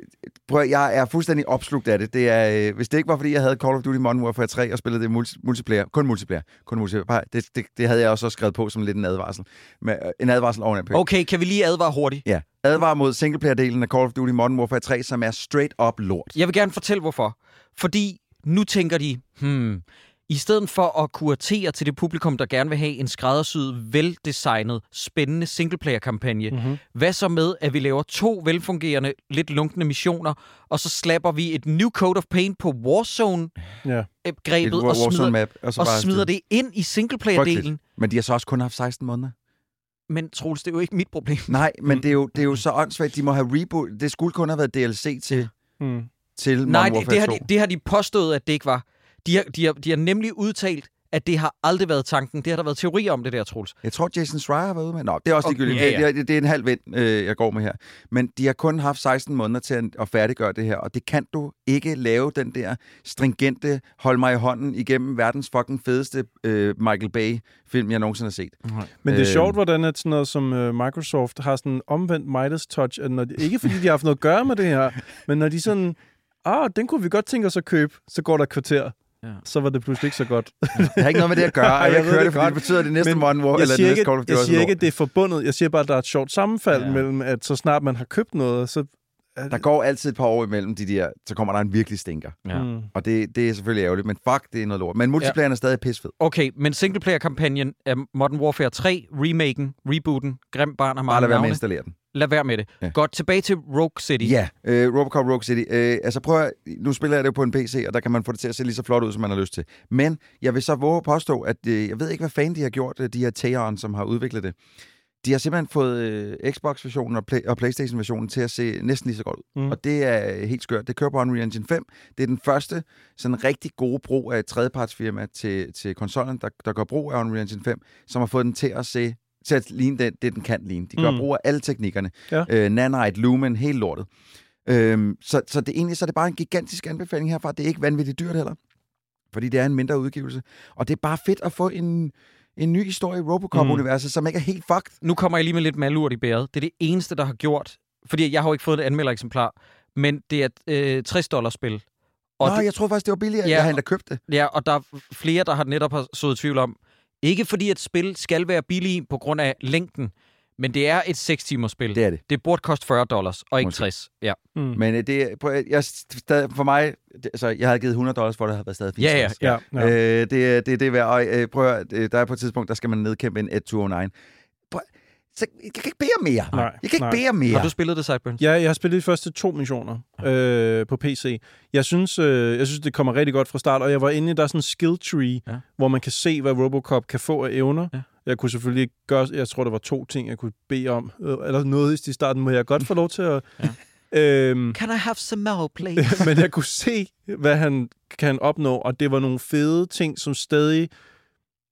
prøv, jeg er fuldstændig opslugt af det. det er, øh, hvis det ikke var, fordi jeg havde Call of Duty Modern Warfare 3 og spillede det multi- multiplayer, kun multiplayer, kun multiplayer, bare- det, det, det havde jeg også skrevet på som lidt en advarsel. Med, øh, en advarsel oven på. Okay, kan vi lige advare hurtigt? Ja. Advar mod singleplayer-delen af Call of Duty Modern Warfare 3, som er straight up lort. Jeg vil gerne fortælle, hvorfor. Fordi nu tænker de, hmm, i stedet for at kuratere til det publikum, der gerne vil have en skræddersyet, veldesignet, spændende singleplayer-kampagne, Mm-hmm. hvad så med, at vi laver to velfungerende, lidt lunkne missioner, og så slapper vi et new code of paint på Warzone-grebet, Ja. Et og Warzone smider, map, og, så og bare smider det ind i singleplayer-delen. Frygteligt. Men de har så også kun haft 16 måneder. Men Troels, det er jo ikke mit problem. Nej, men det er jo, det er jo så åndssvagt. De må have reboot. Det skulle kun have været DLC til, Mm. til Modern Nej, det, Warfare det, har 2. de, det har de påstået, at det ikke var. De har, de har, de har nemlig udtalt, at det har aldrig været tanken. Det har der været teorier om det der, Troels. Jeg tror, Jason Schreier har været ude med. Nå, det er også Okay, ligegyldigt. ja, ja. Det, det, det er en halv vind, øh, jeg går med her. Men de har kun haft 16 måneder til at, at færdiggøre det her, og det kan du ikke lave den der stringente, hold mig i hånden igennem verdens fucking fedeste øh, Michael Bay-film, jeg nogensinde har set. Men det er Øhm. sjovt, hvordan at sådan noget som uh, Microsoft har sådan en omvendt Midas touch, at når de, ikke fordi de har haft noget at gøre med det her, men når de sådan, ah, den kunne vi godt tænke os at købe, så går der et kvarter. Ja. Så var det pludselig ikke så godt. Det har ikke noget med det at gøre. Jeg, jeg hører det det, fordi godt. det betyder, at det næste Modern War, jeg eller det næste ikke, Call of Duty jeg siger er ikke, at det er forbundet. Jeg siger bare, at der er et sjovt sammenfald Ja. ja. mellem, at så snart man har købt noget, så... Er Der går altid et par år imellem de der, så kommer der en virkelig stinker. Ja. Mm. Og det, det er selvfølgelig ærgerligt, men fuck, det er noget lort. Men multiplayeren er stadig pissfed. Okay, men singleplayer-kampagnen af Modern Warfare 3, remaken, rebooten, Grim Barn har Bare mange lad være med at installere den. Lad være med det. Ja. Godt, tilbage til Rogue City. Ja, øh, Robocop Rogue City. Øh, altså prøv at, nu spiller jeg det jo på en PC, og der kan man få det til at se lige så flot ud, som man har lyst til. Men jeg vil så våge at påstå, at øh, jeg ved ikke, hvad fanden de har gjort, øh, de her Teon, som har udviklet det. De har simpelthen fået øh, Xbox-versionen og, Play- og Playstation-versionen til at se næsten lige så godt ud. Mm. Mm. Og det er helt skørt. Det kører på Unreal Engine 5. Det er den første sådan rigtig gode brug af et tredjepartsfirma til, til konsollen, der, der gør brug af Unreal Engine 5, som har fået den til at se til at ligne det, det den kan ligne. De gør Mm. mm. brug af alle teknikkerne. Ja. Øh, Nanite, Lumen, helt lortet. Øhm, så, så det egentlig så er det bare en gigantisk anbefaling herfra. Det er ikke vanvittigt dyrt heller, fordi det er en mindre udgivelse. Og det er bare fedt at få en, en ny historie i Robocop-universet, som ikke er helt fucked. Nu kommer jeg lige med lidt malurt i bæret. Det er det eneste, der har gjort... Fordi jeg har jo ikke fået et anmeldereksemplar, men det er et øh, 60 dollars spil. Og Og Nå, det- jeg tror faktisk, det var billigere. Ja, jeg har endda købt det. Ja, og der er flere, der har netop har sået tvivl om. Ikke fordi et spil skal være billigt på grund af længden, men det er et 6 timers spil. Det er det. Det burde koste 40 dollars, og ikke Måske. 60. Ja, Mm. Men øh, det, er- at- jeg, stadig, for mig, det, altså, jeg havde givet 100 dollars for, at det havde været stadig fint. ja, ja. ja. Ja. Øh, det, er- det, er det er værd. Og øh, prøv at, der er på et tidspunkt, der skal man nedkæmpe en 1209. Så, jeg kan ikke bede om mere. Nej, jeg kan ikke nej. bede om mere. Har du spillet det, Sideburns? Ja, jeg har spillet de første to missioner øh, på PC. Jeg synes, øh, jeg synes, det kommer rigtig godt fra start, og jeg var inde i, der er sådan en skill tree, Ja. hvor man kan se, hvad Robocop kan få af evner. Ja. Jeg kunne selvfølgelig ikke gøre, jeg tror, der var to ting, jeg kunne bede om. Øh, eller noget i starten, må jeg godt få lov til at... Ja. Øhm, Can I have some more, please? men jeg kunne se, hvad han kan opnå, og det var nogle fede ting, som stadig...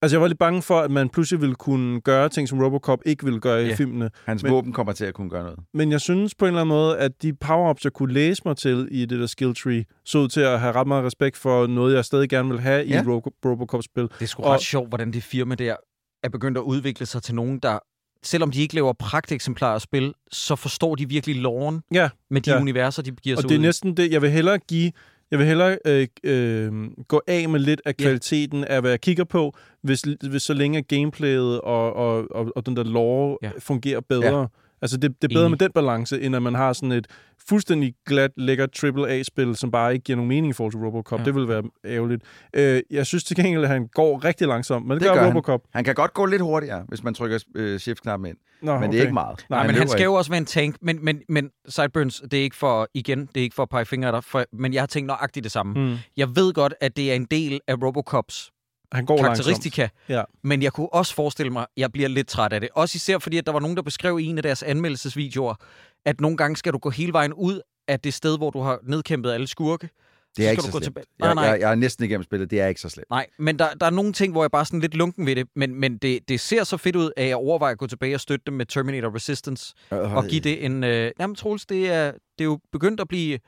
Altså, jeg var lidt bange for, at man pludselig ville kunne gøre ting, som Robocop ikke ville gøre i Ja. filmene. Hans Men- våben kommer til at kunne gøre noget. Men jeg synes på en eller anden måde, at de power-ups, jeg kunne læse mig til i det der skill tree, så ud til at have ret meget respekt for noget, jeg stadig gerne vil have Ja. i Ro- Robocop-spil. Det er sgu Og- ret sjovt, hvordan det firma der er begyndt at udvikle sig til nogen, der, selvom de ikke laver pragteksemplarer af spil, så forstår de virkelig loven Ja, med de Ja. universer, de giver og sig det er ud i. næsten det, jeg vil hellere give... Jeg vil hellere øh, øh, gå af med lidt af kvaliteten af, hvad jeg kigger på, hvis, hvis så længe gameplayet og, og, og, og den der lore ja. fungerer bedre. Ja. Altså, det, det er bedre Enig. med den balance, end at man har sådan et fuldstændig glat, lækkert AAA-spil, som bare ikke giver nogen mening i forhold til Robocop. Ja. Det vil være ærgerligt. Øh, jeg synes til gengæld, at han går rigtig langsomt, men det, Det gør, gør han. Robocop. Han kan godt gå lidt hurtigere, hvis man trykker øh, shift-knappen ind. Nå, Men okay. det er ikke meget. Nej, men han løber skal jo også være en tank. Men, men, men Sideburns, det er ikke for, igen, det er ikke for at pege fingre af dig, for, men jeg har tænkt nøjagtigt det samme. Mm. Mm. Jeg ved godt, at det er en del af Robocops Han går langsomt. karakteristika, Ja. men jeg kunne også forestille mig, at jeg bliver lidt træt af det. Også især fordi, at der var nogen, der beskrev i en af deres anmeldelsesvideoer, at nogle gange skal du gå hele vejen ud af det sted, hvor du har nedkæmpet alle skurke. Det er så ikke skal så du gå slemt. tilbage. Nej, Jeg, nej. jeg, jeg er næsten igennem spillet. Det er ikke så slemt. Nej, men der, der er nogle ting, hvor jeg bare er sådan lidt lunken ved det, men, men det, det ser så fedt ud, at jeg overvejer at gå tilbage og støtte dem med Terminator Resistance, og give det en... Øh, jamen, Troels, det er, det er jo begyndt at blive...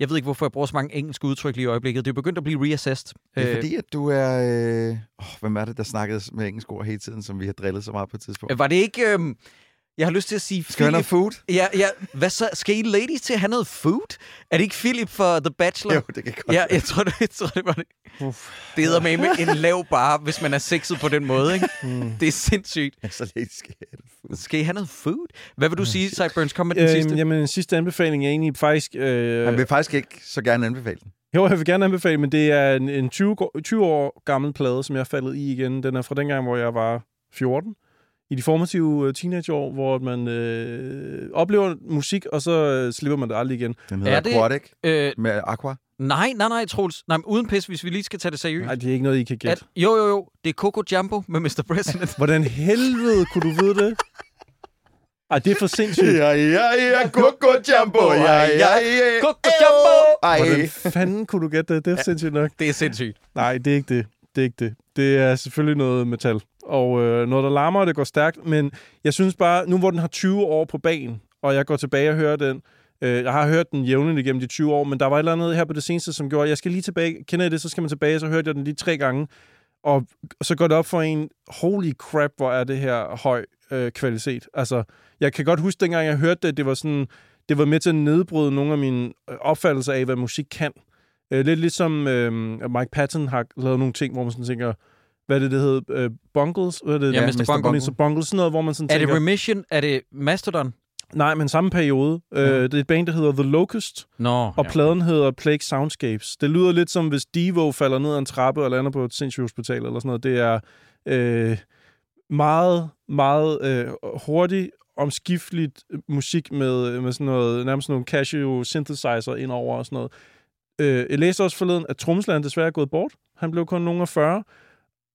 Jeg ved ikke, hvorfor jeg bruger så mange engelske udtryk lige i øjeblikket. Det er begyndt at blive reassessed. Det er Øh, fordi, at du er... Øh... Oh, hvem er det, der snakkede med engelsk ord hele tiden, som vi har drillet så meget på et tidspunkt? Øh, var det ikke... Øh, jeg har lyst til at sige... Skal vi have food? Ja, ja. Hvad så? Skal I ladies til at have noget food? Er det ikke Philip for The Bachelor? Jo, det kan godt Ja, jeg tror, det, jeg tror, det var det. Uff. Det hedder med en lav bar, hvis man er sexet på den måde, ikke? Mm. Det er sindssygt. Så lidt skal jeg have det food. Skal I have noget food? Hvad vil du sige, Sideburns? Kom med den sidste. Øhm, jamen, den sidste anbefaling er egentlig faktisk... Øh, Han vil faktisk ikke så gerne anbefale den. Jo, jeg vil gerne anbefale, men det er en, en 20, gå- 20 år gammel plade, som jeg er faldet i igen. Den er fra dengang, hvor jeg var 14. I de formative øh, teenageår, hvor man øh, oplever musik, og så øh, slipper man det aldrig igen. Den hedder Er det- Aquatic Øh, med Aqua. nej, nej, nej, Troels. Nej, men uden pis, hvis vi lige skal tage det seriøst. Nej, det er ikke noget, I kan At, gætte. jo, jo, jo. Det er Coco Jumbo med Mr. President. Hvordan helvede kunne du vide det? Ej, det er for sindssygt. Ja, ja, ja, Coco Jumbo. Ja, ja, ja. Coco Jumbo! Ej. Hvordan fanden kunne du gætte det? Det er sindssygt nok. Det er sindssygt. Nej, det er ikke det. det er ikke det. Det er selvfølgelig noget metal. Og øh, noget, der larmer, og det går stærkt. Men jeg synes bare, nu hvor den har 20 år på banen, og jeg går tilbage og hører den, øh, jeg har hørt den jævnligt igennem de 20 år, men der var et eller andet her på det seneste, som gjorde, at jeg skal lige tilbage. Kender I det, så skal man tilbage, så hørte jeg den lige tre gange. Og så går det op for en, holy crap, hvor er det her høj øh, kvalitet. Altså, jeg kan godt huske, dengang jeg hørte det, det var sådan, det var med til at nedbryde nogle af mine øh, opfattelser af, hvad musik kan. Øh, lidt ligesom øh, Mike Patton har lavet nogle ting, hvor man sådan tænker, hvad er det, det hedder? Øh, Bungles? Hvad er det, Ja, der? Mr. Bungle. Mr. Bungles, sådan noget, hvor man sådan Er det tænker... Remission? Er det Mastodon? Nej, men samme periode. Øh, det er et band, der hedder The Locust, Nå. og pladen hedder Plague Soundscapes. Det lyder lidt som, hvis Devo falder ned ad en trappe og lander på et sindssygt hospital eller sådan noget. Det er øh, meget, meget øh, hurtigt, omskifteligt musik med, med sådan noget, nærmest nogle Casio synthesizer indover og sådan noget. Øh, jeg læste også forleden, at trommeslageren desværre er gået bort. Han blev kun nogen af 40.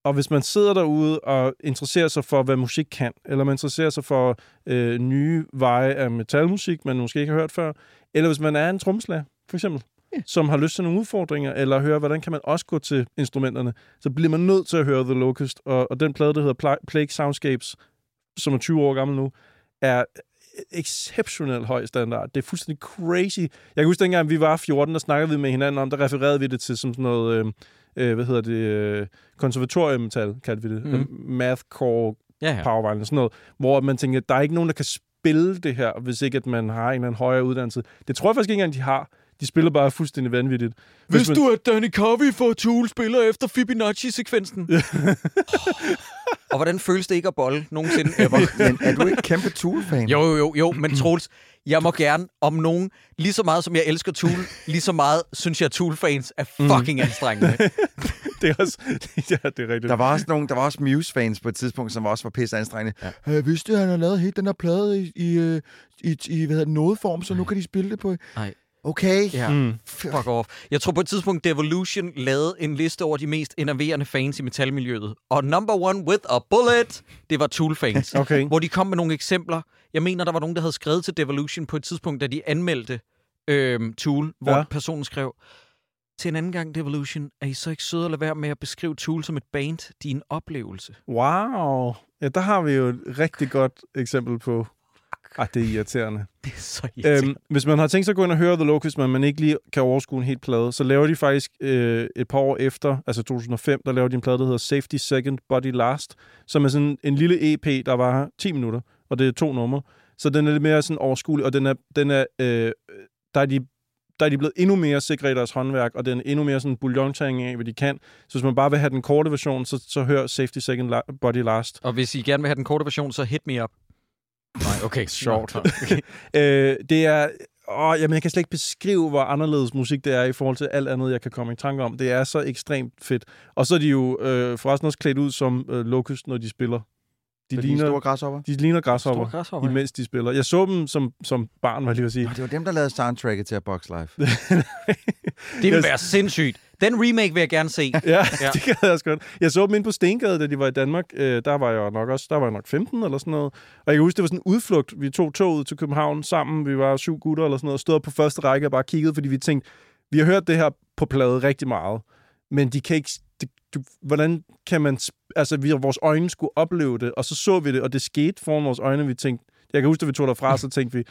Og hvis man sidder derude og interesserer sig for, hvad musik kan, eller man interesserer sig for øh, nye veje af metalmusik, man måske ikke har hørt før, eller hvis man er en trommeslager, for eksempel, yeah. som har lyst til nogle udfordringer, eller høre, hvordan kan man også gå til instrumenterne, så bliver man nødt til at høre The Locust. Og, og den plade, der hedder Pla- Plague Soundscapes, som er 20 år gammel nu, er exceptionelt høj standard. Det er fuldstændig crazy. Jeg kan huske, dengang vi var 14, der snakkede vi med hinanden om, der refererede vi det til som sådan noget, øh, øh, hvad hedder det, øh, konservatoriummetal, kaldte vi det. Mm. Mathcore, Ja, ja. power sådan noget, hvor man tænker, der er ikke nogen, der kan spille det her, hvis ikke at man har en eller anden højere uddannelse. Det tror jeg faktisk ikke engang, de har. De spiller bare fuldstændig vanvittigt. Hvis man- du, at Danny Carvey for Tool spiller efter Fibonacci-sekvensen? og hvordan føles det ikke at bolle nogensinde ever? Men er du ikke kæmpe Tool-fan? Jo, jo, jo, jo, men Troels, jeg må gerne om nogen, lige så meget som jeg elsker Tool, lige så meget synes jeg, at Tool-fans er fucking anstrengende. det er også... ja, det er rigtigt. Der var også nogle, der var også Muse-fans på et tidspunkt, som også var pisse anstrengende. Ja. Øh, vidste du, at han har lavet helt den her plade i, i, øh, i, i hvad hedder det, nodeform, så nu kan de spille det på... Nej. Okay. Ja, Mm. fuck off. Jeg tror på et tidspunkt, Devolution lavede en liste over de mest enerverende fans i metalmiljøet. Og number one with a bullet, det var Tool-fans. Okay. Hvor de kom med nogle eksempler. Jeg mener, der var nogen, der havde skrevet til Devolution på et tidspunkt, da de anmeldte øhm, Tool, hvor Ja. personen skrev, til en anden gang Devolution, er I så ikke søde at lade være med at beskrive Tool som et band? En oplevelse. Wow. Ja, der har vi jo et rigtig godt eksempel på... Ej, det er irriterende. Det er så irriterende. Øhm, hvis man har tænkt sig at gå ind og høre The Locust, men man ikke lige kan overskue en helt plade, så laver de faktisk øh, et par år efter, altså 2005, der laver de en plade, der hedder Safety Second, Body Last, som er sådan en lille EP, der var 10 minutter, og det er to numre. Så den er lidt mere sådan overskuelig, og den er, den er øh, der er de der er de blevet endnu mere sikre i deres håndværk, og den er endnu mere sådan bouillontaring af, hvad de kan. Så hvis man bare vil have den korte version, så, så hør Safety Second, Body Last. Og hvis I gerne vil have den korte version, så hit me up. Okay. Sjovt. Okay. Øh, det er... Åh, jamen, jeg kan slet ikke beskrive, hvor anderledes musik det er i forhold til alt andet, jeg kan komme i tanke om. Det er så ekstremt fedt. Og så er de jo øh, forresten også klædt ud som øh, Locust, når de spiller. De, De ligner, store græshopper. de ligner græshopper, Store græshopper, imens de spiller. Jeg så dem som, som barn, var jeg lige at sige. Nå, det var dem, der lavede soundtracket til A Box Life. Det vil være sindssygt. Den remake vil jeg gerne se. Ja, det kan jeg også godt. Jeg så dem ind på Stengade, da de var i Danmark. Øh, der var jeg nok også, der var jeg nok 15 eller sådan noget. Og jeg kan huske, det var sådan en udflugt. Vi tog toget til København sammen. Vi var syv gutter eller sådan noget. Og stod på første række og bare kiggede, fordi vi tænkte, vi har hørt det her på plade rigtig meget. Men de kan ikke... Det, du, hvordan kan man... Altså, vi, vores øjne skulle opleve det, og så så vi det, og det skete foran vores øjne. Vi tænkte, jeg kan huske, at vi tog derfra, så tænkte vi,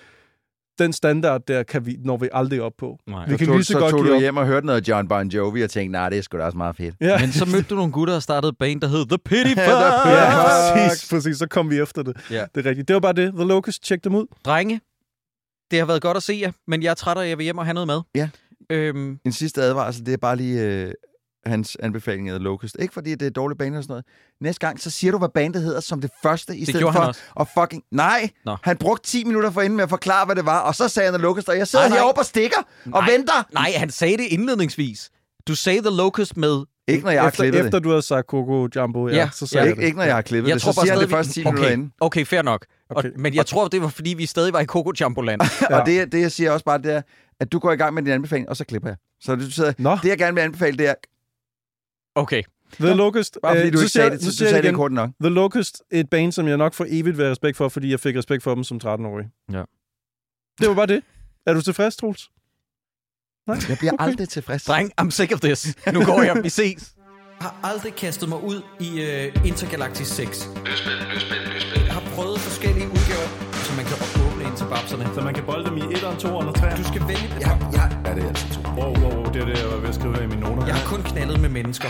den standard der kan vi, når vi aldrig op på. Nej. Vi kan tog, lige så, så godt tog du hjem og hørte noget John Bon Jovi og tænkte, nej, det er sgu da også meget fedt. Ja. Men så mødte du nogle gutter og startede et band, der hed The Pity Fuck. Ja, præcis, præcis. Så kom vi efter det. Ja. Det er rigtigt. Det var bare det. The Locust, tjek dem ud. Drenge, det har været godt at se jer, men jeg er træt, og jeg vil hjem og have noget mad. Ja. Øhm, En sidste advarsel, det er bare lige øh, hans anbefaling af Locust. Ikke fordi det er dårligt band eller sådan noget. Næste gang, så siger du, hvad bandet hedder som det første, i stedet gjorde for at fucking... Nej! Nå. Han brugte 10 minutter for inden med at forklare, hvad det var, og så sagde han The Locust, og jeg sidder Nej, nej. heroppe og stikker og Nej. venter. nej, han sagde det indledningsvis. Du sagde The Locust med... Ikke når jeg har efter, klippet efter du havde sagt Coco Jumbo, ja, Ja, så ja. sagde det. jeg Ikke, det. ikke når jeg har klippet Jeg det. tror Så bare siger han det stadig, først 10 minutter okay, inden. okay, fair nok. Okay. Og, men jeg tror, det var, fordi vi stadig var i Coco Jamboland. Ja. Og det, det, jeg siger også bare, det er, at du går i gang med din anbefaling, og så klipper jeg. Så du sidder, Nå, det, jeg gerne vil anbefale, det er, Okay. The Locust. Bare fordi øh, du ikke sagde det, du sagde det kort nok. The Locust, et band, som jeg nok for evigt vil have respekt for, fordi jeg fik respekt for dem som 13-årig. Ja. Det var bare det. Er du tilfreds, Troels? Nej? Jeg bliver okay. aldrig tilfreds. Dreng, I'm sick of this. Nu går jeg. Vi ses. Jeg har aldrig kastet mig ud i øh, uh, Intergalactic 6. Løsbind, løsbind, løsbind. Jeg har prøvet forskellige udgaver, så man kan åbne ind til babserne. Så man kan bolde dem i 1'eren, 2'eren og 3'eren. Du skal vælge... Ja, ja. Er det altså to? 2. Wow, wow, det er det, jeg var ved at skrive i mine noter. Jeg har kun knaldet med mennesker.